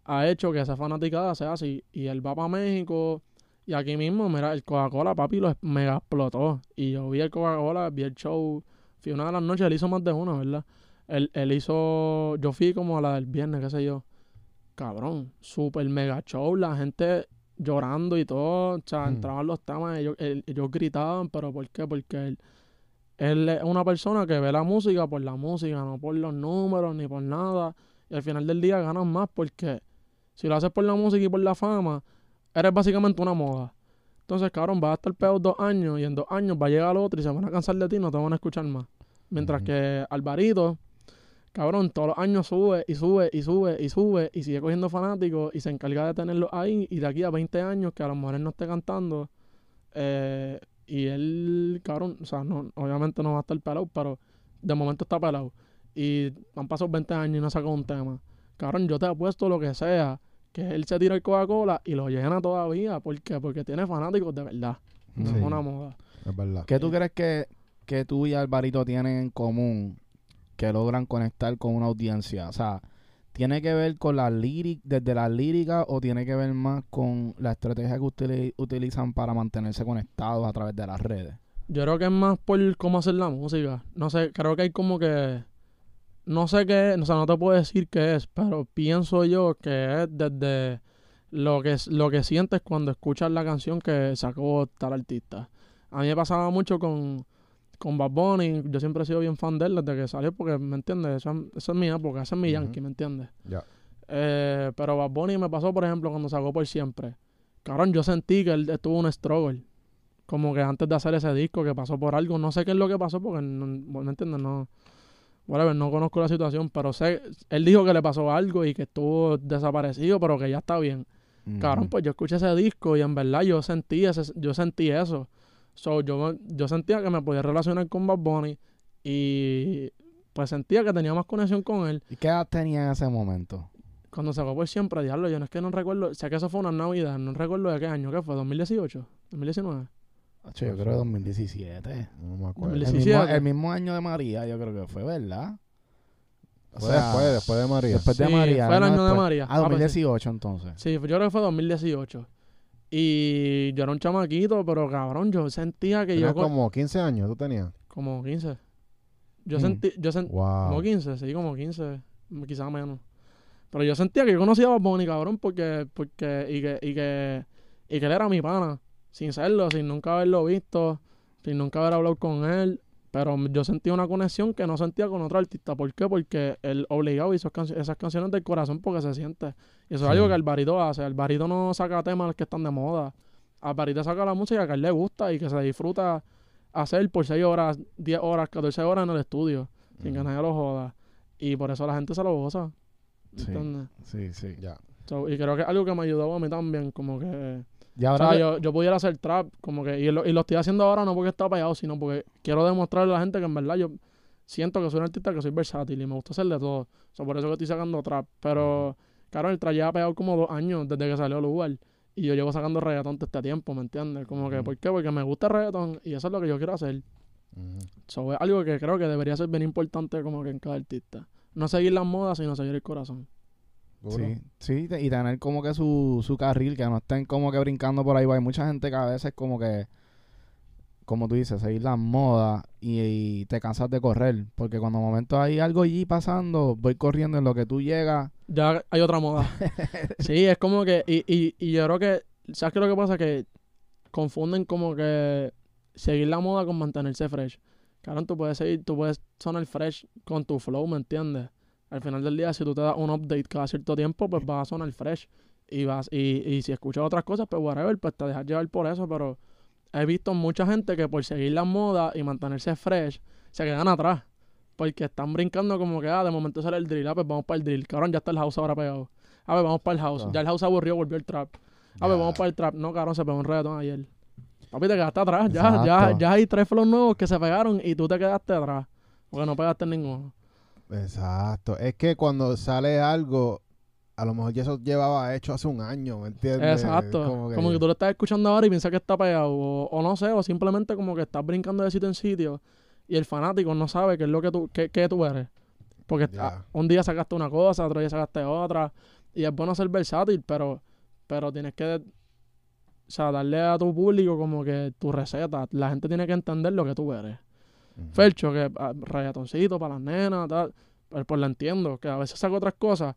ha hecho que esa fanaticada sea así. Y él va para México. Y aquí mismo, mira, el Coca-Cola, papi, lo mega explotó. Y yo vi el Coca-Cola, vi el show. Fui una de las noches, él hizo más de una, ¿verdad? Él, él hizo. Yo fui como a la del viernes, qué sé yo. Cabrón, super mega show, la gente llorando y todo. O sea, entraban los temas, ellos, el- ellos gritaban, pero ¿por qué? Porque él, él es una persona que ve la música por la música, no por los números ni por nada. Y al final del día ganas más porque si lo haces por la música y por la fama, eres básicamente una moda. Entonces, cabrón, vas a estar peor dos años y en dos años va a llegar otro y se van a cansar de ti y no te van a escuchar más. Mientras Ujú. que Alvarito, cabrón, todos los años sube y sube y sube y sube y sigue cogiendo fanáticos y se encarga de tenerlos ahí y de aquí a 20 años que a lo mejor él no esté cantando eh, y él, cabrón, o sea, no, obviamente no va a estar pelado, pero de momento está pelado y han pasado 20 años y no sacó un tema. Cabrón, yo te apuesto lo que sea que él se tira el Coca-Cola y lo llena todavía. ¿Por qué? Porque tiene fanáticos de verdad. No Sí. es una moda. Es verdad. ¿Qué tú crees que, que tú y Alvarito tienen en común que logran conectar con una audiencia? O sea, ¿tiene que ver con la lírica, desde la lírica o tiene que ver más con la estrategia que utili- utilizan para mantenerse conectados a través de las redes? Yo creo que es más por cómo hacer la música. No sé, creo que hay como que. No sé qué, o sea, no te puedo decir qué es, pero pienso yo que es desde lo que, lo que sientes cuando escuchas la canción que sacó tal artista. A mí me pasaba mucho con, con Bad Bunny, yo siempre he sido bien fan de él desde que salió, porque, ¿me entiendes? Esa, esa es mi época, ese es mi. Yankee, ¿me entiendes? Ya. Eh, pero Bad Bunny me pasó, por ejemplo, cuando sacó Por Siempre. Cabrón, yo sentí que él estuvo un struggle. Como que antes de hacer ese disco, que pasó por algo. No sé qué es lo que pasó, porque no, ¿me entiendes? No, whatever, no conozco la situación, pero sé, él dijo que le pasó algo y que estuvo desaparecido, pero que ya está bien. Cabrón, Ujú. pues yo escuché ese disco y en verdad yo sentí ese, yo sentí eso. So, yo, yo sentía que me podía relacionar con Bad Bunny y pues sentía que tenía más conexión con él. ¿Y qué edad tenía en ese momento? Cuando sacó por siempre, diablo, yo no es que no recuerdo, sé que eso fue una Navidad, no recuerdo de qué año, ¿qué fue? ¿2018? ¿2019? Acho, yo creo que 2017. No me acuerdo. El 2017. mismo, el mismo año de María, yo creo que fue, ¿verdad? O Fue sea, después, después de María. Después de Sí, María. fue el ¿no? año de. María. Ah, Ah, pues. 2018 entonces. Sí, yo creo que fue 2018. Y yo era un chamaquito, pero cabrón, yo sentía que yo... co- como 15 años, ¿tú tenías? Como 15. Yo Mm. sentí... Yo sent- Wow. Como 15, sí, como 15, quizás menos. Pero yo sentía que yo conocía a Bad Bunny, cabrón, porque, porque, y que, y que, y que él era mi pana, sin serlo, sin nunca haberlo visto, sin nunca haber hablado con él. Pero yo sentía una conexión que no sentía con otro artista. ¿Por qué? Porque él obligado hizo esas canciones del corazón porque se siente. Y eso es algo que Alvarito hace. Alvarito no saca temas que están de moda. Alvarito saca la música que a él le gusta y que se disfruta hacer por 6 horas, 10 horas, 14 horas en el estudio sin que nadie lo joda. Y por eso la gente se lo goza. Sí. ¿entiendes? Sí, sí. Ya. So, y creo que es algo que me ayudó a mí también, como que... O sea, yo, yo pudiera hacer trap, como que... Y lo, y lo estoy haciendo ahora no porque está pegado, sino porque quiero demostrarle a la gente que en verdad yo siento que soy un artista que soy versátil y me gusta hacer de todo. O sea, por eso que estoy sacando trap. Pero, claro, el trap ya ha pegado como dos años desde que salió el lugar. Y yo llevo sacando reggaetón todo este tiempo, ¿me entiendes? Como que. ¿por qué? Porque me gusta el reggaetón y eso es lo que yo quiero hacer. So, es algo que creo que debería ser bien importante como que en cada artista. No seguir las modas, sino seguir el corazón. Duro. Sí, sí, y tener como que su, su carril, que no estén como que brincando por ahí. Hay mucha gente que a veces como que, como tú dices, seguir las modas y, y te cansas de correr. Porque cuando de momento hay algo allí pasando, voy corriendo en lo que tú llegas. Ya hay otra moda. sí, es como que... Y, y, y yo creo que... ¿Sabes qué lo que pasa? Que confunden como que seguir la moda con mantenerse fresh. Claro, tú puedes seguir, tú puedes sonar fresh con tu flow, ¿me entiendes? Al final del día, si tú te das un update cada cierto tiempo, pues vas a sonar fresh. Y vas, y, y si escuchas otras cosas, pues whatever, pues te dejas llevar por eso, pero he visto mucha gente que por seguir la moda y mantenerse fresh, se quedan atrás. Porque están brincando como que, ah, de momento sale el drill, ah, pues vamos para el drill. Cabrón, ya está el house ahora pegado. A ver, vamos para el house. Ah. Ya el house aburrió, volvió el trap. A ver, vamos para el trap. No, cabrón, se pegó un reggaetón ayer. Papi, te quedaste atrás. Ya, ya, Exacto. ya hay tres flows nuevos que se pegaron y tú te quedaste atrás. Porque no pegaste ninguno. Exacto. Es que cuando sale algo, a lo mejor ya eso llevaba hecho hace un año, ¿me entiendes? Exacto. Como que... tú lo estás escuchando ahora y piensas que está pegado. O, o no sé, o simplemente como que estás brincando de sitio en sitio y el fanático no sabe qué es lo que tú, qué, qué tú eres. Porque un día sacaste una cosa, otro día sacaste otra. Y es bueno ser versátil, pero, pero tienes que o sea, darle a tu público como que tu receta. La gente tiene que entender lo que tú eres. Ujú. Fercho, que ah, reggaetoncito para las nenas, tal. Pues, pues la entiendo, que a veces saco otras cosas.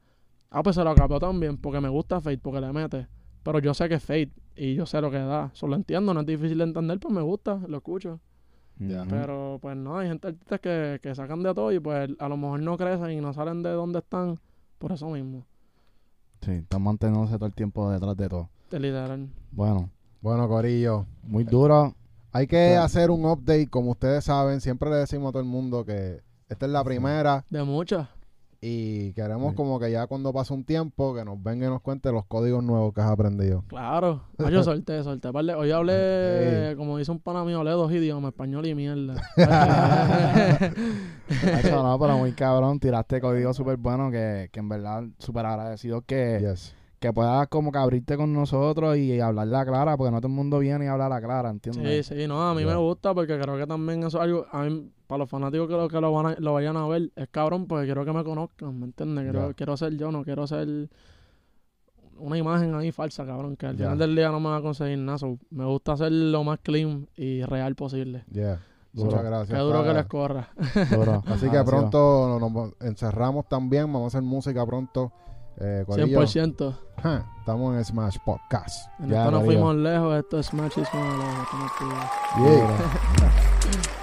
Ah, pues se lo acabó también, porque me gusta Fate, porque le mete. Pero yo sé que es Fate y yo sé lo que da. Solo entiendo, no es difícil de entender, pues me gusta, lo escucho. Pero pues no, hay gente artistas que, que sacan de todo y pues a lo mejor no crecen y no salen de donde están por eso mismo. Sí, están manteniéndose todo el tiempo detrás de todo. De literal. Bueno, Bueno, Corillo, muy duro. Hay que Claro. hacer un update, como ustedes saben, siempre le decimos a todo el mundo que esta es la primera De muchas. y queremos Sí. como que ya cuando pase un tiempo que nos venga y nos cuente los códigos nuevos que has aprendido. Claro. Ah, yo solté, solté. Hoy hablé, como dice un pana mío, hablé dos idiomas, español y mierda. Eso no, pero muy cabrón. Tiraste código súper bueno que, que en verdad súper agradecido que, Yes. Que puedas como que abrirte con nosotros y hablar la clara, porque no todo el mundo viene y habla la clara, Sí, ¿entiendes? sí, no, a mí me gusta porque creo que también eso es algo, a mí, para los fanáticos que lo, que lo, van a- lo vayan a ver, es cabrón porque quiero que me conozcan, ¿me entiendes? Quiero, quiero ser yo, no quiero ser una imagen ahí falsa, cabrón, que al final del día no me va a conseguir nada. so, me gusta ser lo más clean y real posible. Yeah. Duro. Muchas gracias. Qué duro que les corra. Duro. Así que pronto nos, nos encerramos también. Vamos a hacer música pronto. Eh, Corillo, 100%. ja, estamos en Smash Podcast. En Ya, esto no fuimos lejos, esto es machismo. Lo, como tú- Yeah.